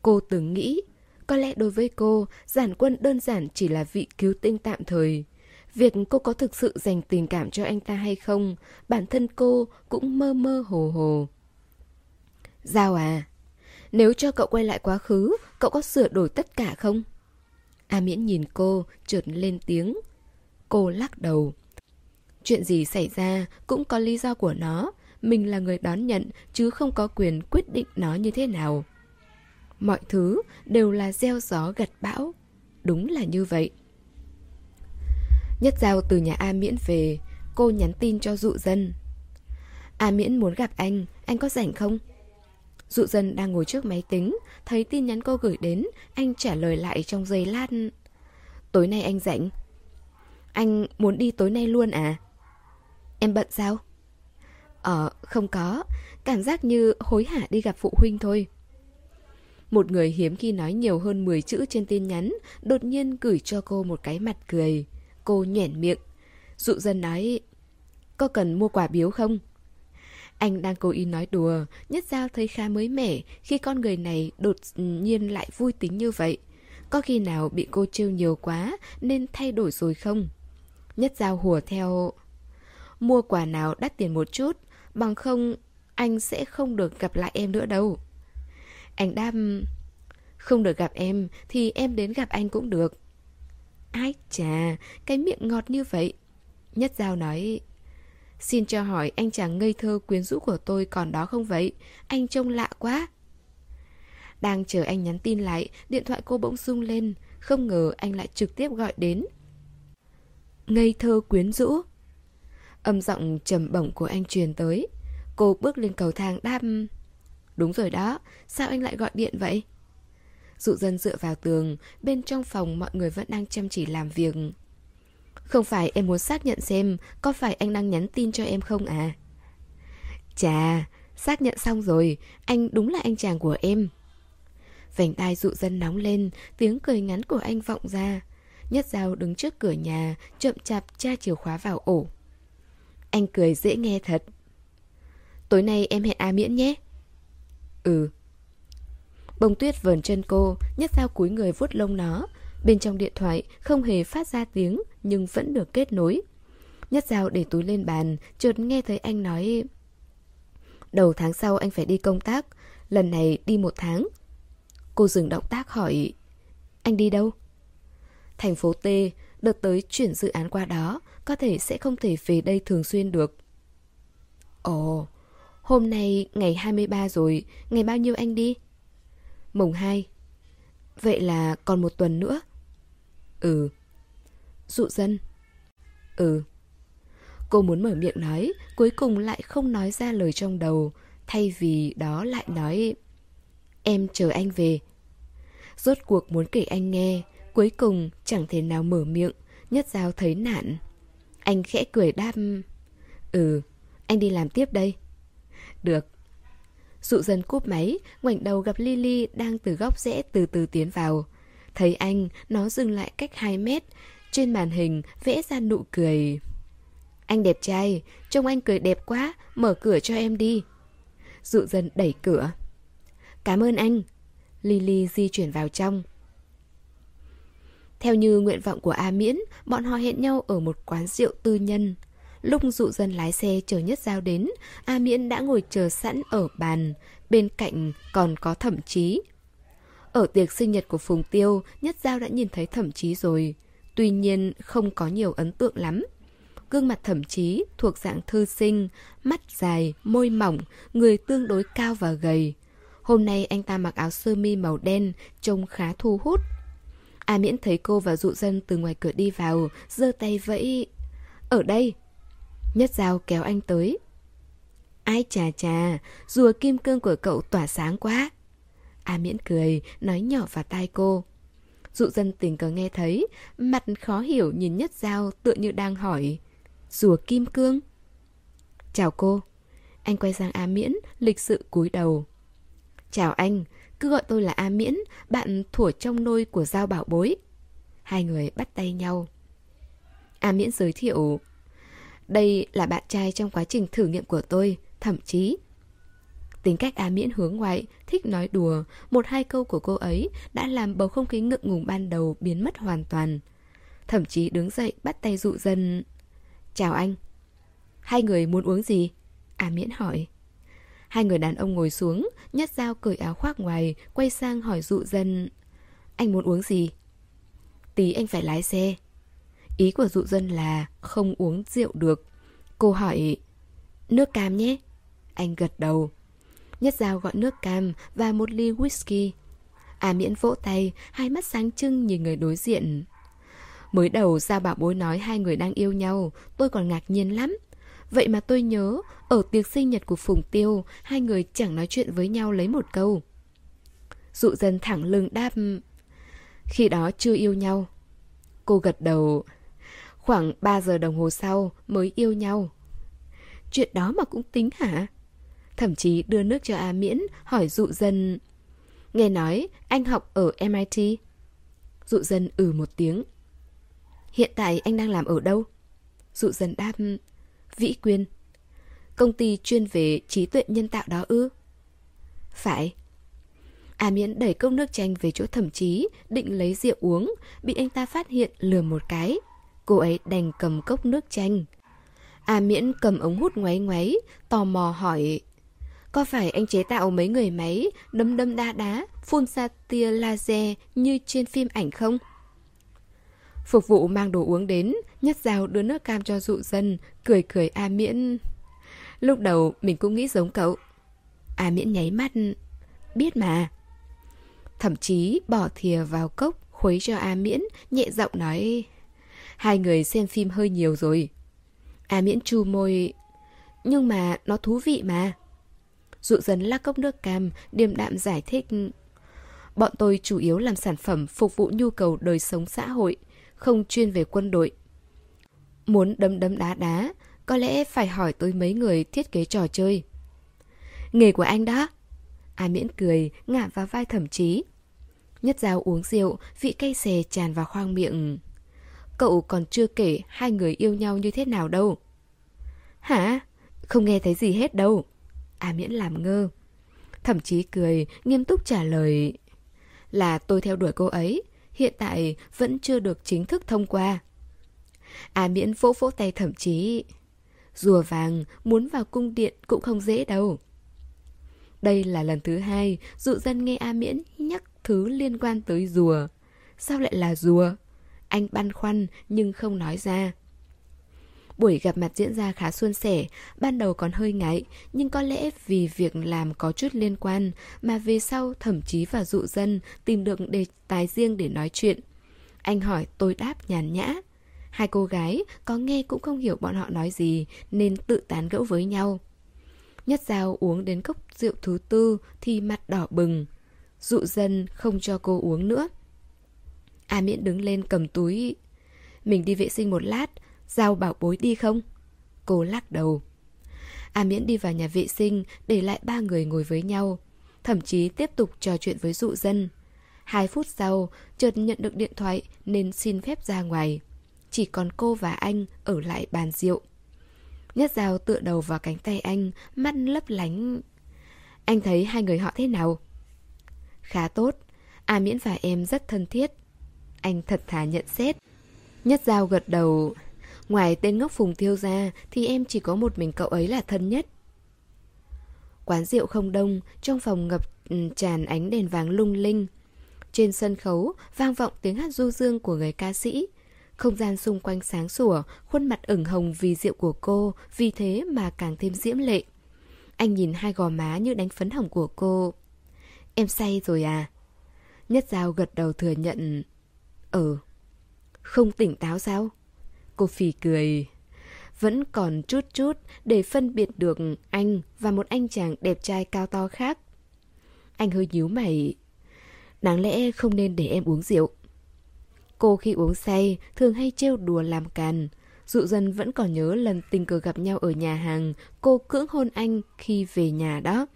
Cô từng nghĩ, có lẽ đối với cô, giản quân đơn giản chỉ là vị cứu tinh tạm thời. Việc cô có thực sự dành tình cảm cho anh ta hay không, bản thân cô cũng mơ mơ hồ hồ. Giao à, nếu cho cậu quay lại quá khứ, cậu có sửa đổi tất cả không? A Miễn nhìn cô, trượt lên tiếng. Cô lắc đầu. Chuyện gì xảy ra cũng có lý do của nó. Mình là người đón nhận, chứ không có quyền quyết định nó như thế nào. Mọi thứ đều là gieo gió gặt bão. Đúng là như vậy. Nhất Giao từ nhà A Miễn về, cô nhắn tin cho dụ dân. A Miễn muốn gặp anh, anh có rảnh không? Dụ dân đang ngồi trước máy tính, thấy tin nhắn cô gửi đến, anh trả lời lại trong giây lát. Tối nay anh rảnh. Anh muốn đi tối nay luôn à? Em bận sao? Ờ, không có. Cảm giác như hối hả đi gặp phụ huynh thôi. Một người hiếm khi nói nhiều hơn 10 chữ trên tin nhắn, đột nhiên gửi cho cô một cái mặt cười. Cô nhoẻn miệng. Dụ dân nói, có cần mua quà biếu không? Anh đang cố ý nói đùa, Nhất Giao thấy khá mới mẻ khi con người này đột nhiên lại vui tính như vậy. Có khi nào bị cô trêu nhiều quá nên thay đổi rồi không? Nhất Giao hùa theo... Mua quà nào đắt tiền một chút, bằng không anh sẽ không được gặp lại em nữa đâu. Anh đáp... Không được gặp em thì em đến gặp anh cũng được. Ai chà, cái miệng ngọt như vậy. Nhất Giao nói... Xin cho hỏi anh chàng ngây thơ quyến rũ của tôi còn đó không vậy? Anh trông lạ quá. Đang chờ anh nhắn tin lại, điện thoại cô bỗng rung lên. Không ngờ anh lại trực tiếp gọi đến. Ngây thơ quyến rũ. Âm giọng trầm bổng của anh truyền tới. Cô bước lên cầu thang đáp. Đúng rồi đó, sao anh lại gọi điện vậy? Dụ dân dựa vào tường, bên trong phòng mọi người vẫn đang chăm chỉ làm việc. Không phải em muốn xác nhận xem có phải anh đang nhắn tin cho em không à? Chà, xác nhận xong rồi, anh đúng là anh chàng của em. Vành tai dụ dân nóng lên, tiếng cười ngắn của anh vọng ra. Nhất dao đứng trước cửa nhà, chậm chạp tra chìa khóa vào ổ. Anh cười dễ nghe thật. Tối nay em hẹn A Miễn nhé. Ừ. Bông tuyết vờn chân cô, nhất sao cúi người vuốt lông nó. Bên trong điện thoại không hề phát ra tiếng, nhưng vẫn được kết nối. Nhất dao để túi lên bàn, chợt nghe thấy anh nói... Đầu tháng sau anh phải đi công tác, lần này đi một tháng. Cô dừng động tác hỏi... Anh đi đâu? Thành phố T, đợt tới chuyển dự án qua đó, có thể sẽ không thể về đây thường xuyên được. Ồ, hôm nay ngày 23 rồi, ngày bao nhiêu anh đi? Mùng 2. Vậy là còn một tuần nữa. Ừ. Dụ dân. Ừ. Cô muốn mở miệng nói, cuối cùng lại không nói ra lời trong đầu, thay vì đó lại nói Em chờ anh về. Rốt cuộc muốn kể anh nghe, cuối cùng chẳng thể nào mở miệng, nhất giao thấy nạn. Anh khẽ cười đáp Ừ, anh đi làm tiếp đây. Được. Dụ dần cúp máy, ngoảnh đầu gặp Lily đang từ góc rẽ từ từ tiến vào. Thấy anh, nó dừng lại cách 2 mét, trên màn hình vẽ ra nụ cười. Anh đẹp trai, trông anh cười đẹp quá, mở cửa cho em đi. Dụ dần đẩy cửa. Cảm ơn anh. Lily di chuyển vào trong. Theo như nguyện vọng của A Miễn, bọn họ hẹn nhau ở một quán rượu tư nhân. Lúc dụ dân lái xe chờ nhất giao đến, A Miễn đã ngồi chờ sẵn ở bàn, bên cạnh còn có thẩm chí. Ở tiệc sinh nhật của Phùng Tiêu, nhất giao đã nhìn thấy thẩm chí rồi tuy nhiên không có nhiều ấn tượng lắm. Gương mặt Thẩm chí thuộc dạng thư sinh, mắt dài, môi mỏng, người tương đối cao và gầy. Hôm nay anh ta mặc áo sơ mi màu đen, trông khá thu hút. A Miễn thấy cô và dụ dân từ ngoài cửa đi vào, giơ tay vẫy. Ở đây. Nhất dao kéo anh tới. Ai chà chà, rùa kim cương của cậu tỏa sáng quá. A Miễn cười, nói nhỏ vào tai cô. Dụ dân tình cờ nghe thấy, mặt khó hiểu nhìn nhất dao tựa như đang hỏi Rùa kim cương? Chào cô. Anh quay sang A Miễn, lịch sự cúi đầu. Chào anh, cứ gọi tôi là A Miễn, bạn thủa trong nôi của Giao Bảo Bối. Hai người bắt tay nhau. A Miễn giới thiệu, đây là bạn trai trong quá trình thử nghiệm của tôi, thậm chí Tính cách a Miễn hướng ngoại, thích nói đùa, một hai câu của cô ấy đã làm bầu không khí ngượng ngùng ban đầu biến mất hoàn toàn. Thậm chí đứng dậy bắt tay dụ dân. Chào anh. Hai người muốn uống gì? a miễn hỏi. Hai người đàn ông ngồi xuống, nhất dao cởi áo khoác ngoài, quay sang hỏi dụ dân. Anh muốn uống gì? Tí anh phải lái xe. Ý của dụ dân là không uống rượu được. Cô hỏi, nước cam nhé. Anh gật đầu. Nhất dao gọi nước cam và một ly whisky. À miễn vỗ tay, hai mắt sáng trưng nhìn người đối diện. Mới đầu gia bảo bối nói hai người đang yêu nhau, tôi còn ngạc nhiên lắm. Vậy mà tôi nhớ, ở tiệc sinh nhật của Phùng Tiêu, hai người chẳng nói chuyện với nhau lấy một câu. Dụ dân thẳng lưng đáp, khi đó chưa yêu nhau. Cô gật đầu, khoảng 3 giờ đồng hồ sau mới yêu nhau. Chuyện đó mà cũng tính hả? Thậm chí đưa nước cho A Miễn, hỏi dụ dân, nghe nói anh học ở MIT. Dụ dân ừ một tiếng. Hiện tại anh đang làm ở đâu? Dụ dân đáp, Vĩ Quyên. Công ty chuyên về trí tuệ nhân tạo đó ư? Phải. À miễn đẩy cốc nước chanh về chỗ thẩm chí, định lấy rượu uống, bị anh ta phát hiện lừa một cái. Cô ấy đành cầm cốc nước chanh. À miễn cầm ống hút ngoáy ngoáy, tò mò hỏi Có phải anh chế tạo mấy người máy đâm đâm đa đá, phun ra tia laser như trên phim ảnh không? Phục vụ mang đồ uống đến, nhất dao đưa nước cam cho dụ dân, cười cười A Miễn. Lúc đầu mình cũng nghĩ giống cậu. A Miễn nháy mắt. Biết mà. Thậm chí bỏ thìa vào cốc, khuấy cho A Miễn, nhẹ giọng nói. Hai người xem phim hơi nhiều rồi. A Miễn chu môi. Nhưng mà nó thú vị mà. Dụ dân lắc cốc nước cam, điềm đạm giải thích. Bọn tôi chủ yếu làm sản phẩm phục vụ nhu cầu đời sống xã hội, không chuyên về quân đội. Muốn đấm đấm đá đá, có lẽ phải hỏi tới mấy người thiết kế trò chơi. Nghề của anh đó. A miễn cười, ngả vào vai thẩm chí. Nhất dao uống rượu, vị cay xè tràn vào khoang miệng. Cậu còn chưa kể hai người yêu nhau như thế nào đâu. Hả? Không nghe thấy gì hết đâu. A miễn làm ngơ. Thậm chí cười, nghiêm túc trả lời. Là tôi theo đuổi cô ấy, hiện tại vẫn chưa được chính thức thông qua. À miễn vỗ vỗ tay thậm chí. Rùa vàng muốn vào cung điện cũng không dễ đâu. Đây là lần thứ hai dụ dân nghe A Miễn nhắc thứ liên quan tới rùa. Sao lại là rùa? Anh băn khoăn nhưng không nói ra. Buổi gặp mặt diễn ra khá suôn sẻ, ban đầu còn hơi ngại, nhưng có lẽ vì việc làm có chút liên quan mà về sau thậm chí và dụ dân tìm được đề tài riêng để nói chuyện. Anh hỏi tôi đáp nhàn nhã. Hai cô gái có nghe cũng không hiểu bọn họ nói gì nên tự tán gẫu với nhau. Nhất dao uống đến cốc rượu thứ tư thì mặt đỏ bừng. Dụ dân không cho cô uống nữa. A miễn đứng lên cầm túi. Mình đi vệ sinh một lát, Giao bảo bối đi không? Cô lắc đầu. A Miễn đi vào nhà vệ sinh, để lại ba người ngồi với nhau. Thậm chí tiếp tục trò chuyện với dụ dân. Hai phút sau, chợt nhận được điện thoại nên xin phép ra ngoài. Chỉ còn cô và anh ở lại bàn rượu. Nhất dao tựa đầu vào cánh tay anh, mắt lấp lánh. Anh thấy hai người họ thế nào? Khá tốt. A Miễn và em rất thân thiết. Anh thật thà nhận xét. Nhất dao gật đầu. Ngoài tên ngốc Phùng thiêu ra thì em chỉ có một mình cậu ấy là thân nhất. Quán rượu không đông, trong phòng ngập ừ, tràn ánh đèn vàng lung linh. Trên sân khấu vang vọng tiếng hát du dương của người ca sĩ. Không gian xung quanh sáng sủa, khuôn mặt ửng hồng vì rượu của cô, vì thế mà càng thêm diễm lệ. Anh nhìn hai gò má như đánh phấn hồng của cô. Em say rồi à? Nhất Giao gật đầu thừa nhận. Ừ. Không tỉnh táo sao? Cô phì cười. Vẫn còn chút chút để phân biệt được anh và một anh chàng đẹp trai cao to khác. Anh hơi nhíu mày. Đáng lẽ không nên để em uống rượu. Cô khi uống say thường hay trêu đùa làm càn. Dụ dân vẫn còn nhớ lần tình cờ gặp nhau ở nhà hàng, cô cưỡng hôn anh khi về nhà đó.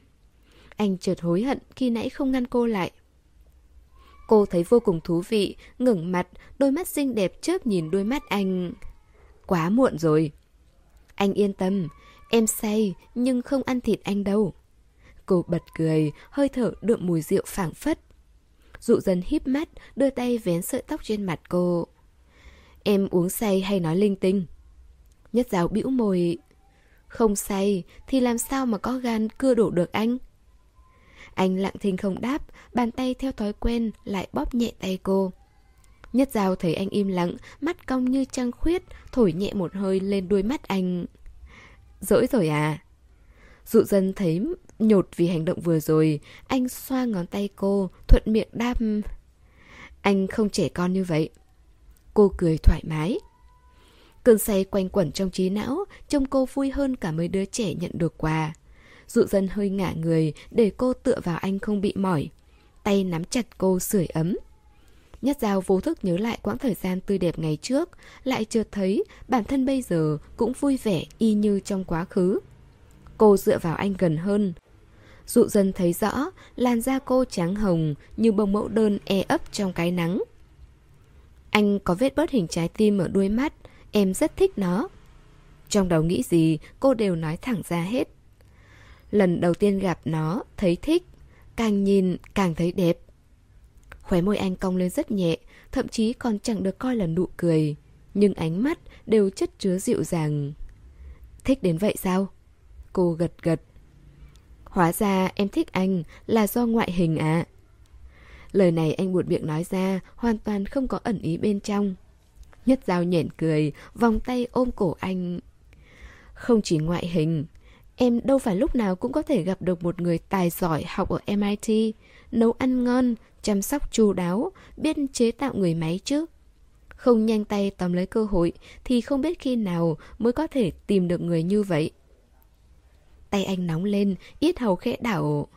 Anh chợt hối hận khi nãy không ngăn cô lại. Cô thấy vô cùng thú vị, ngẩng mặt, đôi mắt xinh đẹp chớp nhìn đôi mắt anh. Quá muộn rồi. Anh yên tâm, em say nhưng không ăn thịt anh đâu. Cô bật cười, hơi thở đượm mùi rượu phảng phất. Dụ dần híp mắt, đưa tay vén sợi tóc trên mặt cô. em uống say hay nói linh tinh? Nhất giáo bĩu môi. Không say thì làm sao mà có gan cưa đổ được anh? Anh lặng thinh không đáp, bàn tay theo thói quen lại bóp nhẹ tay cô. Nhất Giao thấy anh im lặng, mắt cong như trăng khuyết, thổi nhẹ một hơi lên đuôi mắt anh. Dỗi rồi à? Dụ dân thấy nhột vì hành động vừa rồi, anh xoa ngón tay cô, thuận miệng đáp. Anh không trẻ con như vậy. Cô cười thoải mái. Cơn say quanh quẩn trong trí não, trông cô vui hơn cả mấy đứa trẻ nhận được quà. Dụ dân hơi ngả người để cô tựa vào anh không bị mỏi. Tay nắm chặt cô sưởi ấm. Nhất Giao vô thức nhớ lại quãng thời gian tươi đẹp ngày trước, lại chợt thấy bản thân bây giờ cũng vui vẻ y như trong quá khứ. Cô dựa vào anh gần hơn. Dụ dần thấy rõ, làn da cô trắng hồng như bông mẫu đơn e ấp trong cái nắng. Anh có vết bớt hình trái tim ở đuôi mắt, em rất thích nó. Trong đầu nghĩ gì, cô đều nói thẳng ra hết. Lần đầu tiên gặp nó, thấy thích, càng nhìn càng thấy đẹp. Khóe môi anh cong lên rất nhẹ, thậm chí còn chẳng được coi là nụ cười. Nhưng ánh mắt đều chất chứa dịu dàng. Thích đến vậy sao? Cô gật gật. Hóa ra em thích anh là do ngoại hình à? Lời này anh buột miệng nói ra, hoàn toàn không có ẩn ý bên trong. Nhất dao nhện cười, vòng tay ôm cổ anh. Không chỉ ngoại hình, em đâu phải lúc nào cũng có thể gặp được một người tài giỏi học ở MIT, nấu ăn ngon, chăm sóc chu đáo, biết chế tạo người máy chứ. Không nhanh tay tóm lấy cơ hội thì không biết khi nào mới có thể tìm được người như vậy. Tay anh nóng lên, ít hầu khẽ đảo.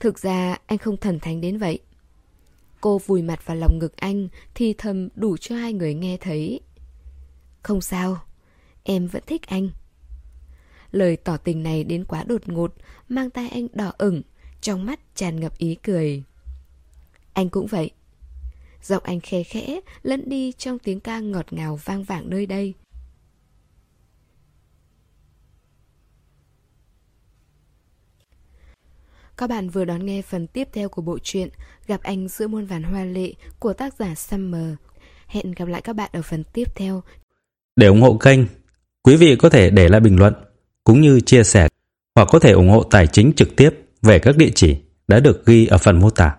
Thực ra anh không thần thánh đến vậy. Cô vùi mặt vào lòng ngực anh thì thầm đủ cho hai người nghe thấy. Không sao, em vẫn thích anh. Lời tỏ tình này đến quá đột ngột, mang tay anh đỏ ửng, trong mắt tràn ngập ý cười. Anh cũng vậy. Giọng anh khe khẽ, lẫn đi trong tiếng ca ngọt ngào vang vẳng nơi đây. Các bạn vừa đón nghe phần tiếp theo của bộ truyện Gặp anh giữa muôn vàn hoa lệ của tác giả Summer. Hẹn gặp lại các bạn ở phần tiếp theo. Để ủng hộ kênh, quý vị có thể để lại bình luận cũng như chia sẻ hoặc có thể ủng hộ tài chính trực tiếp về các địa chỉ đã được ghi ở phần mô tả.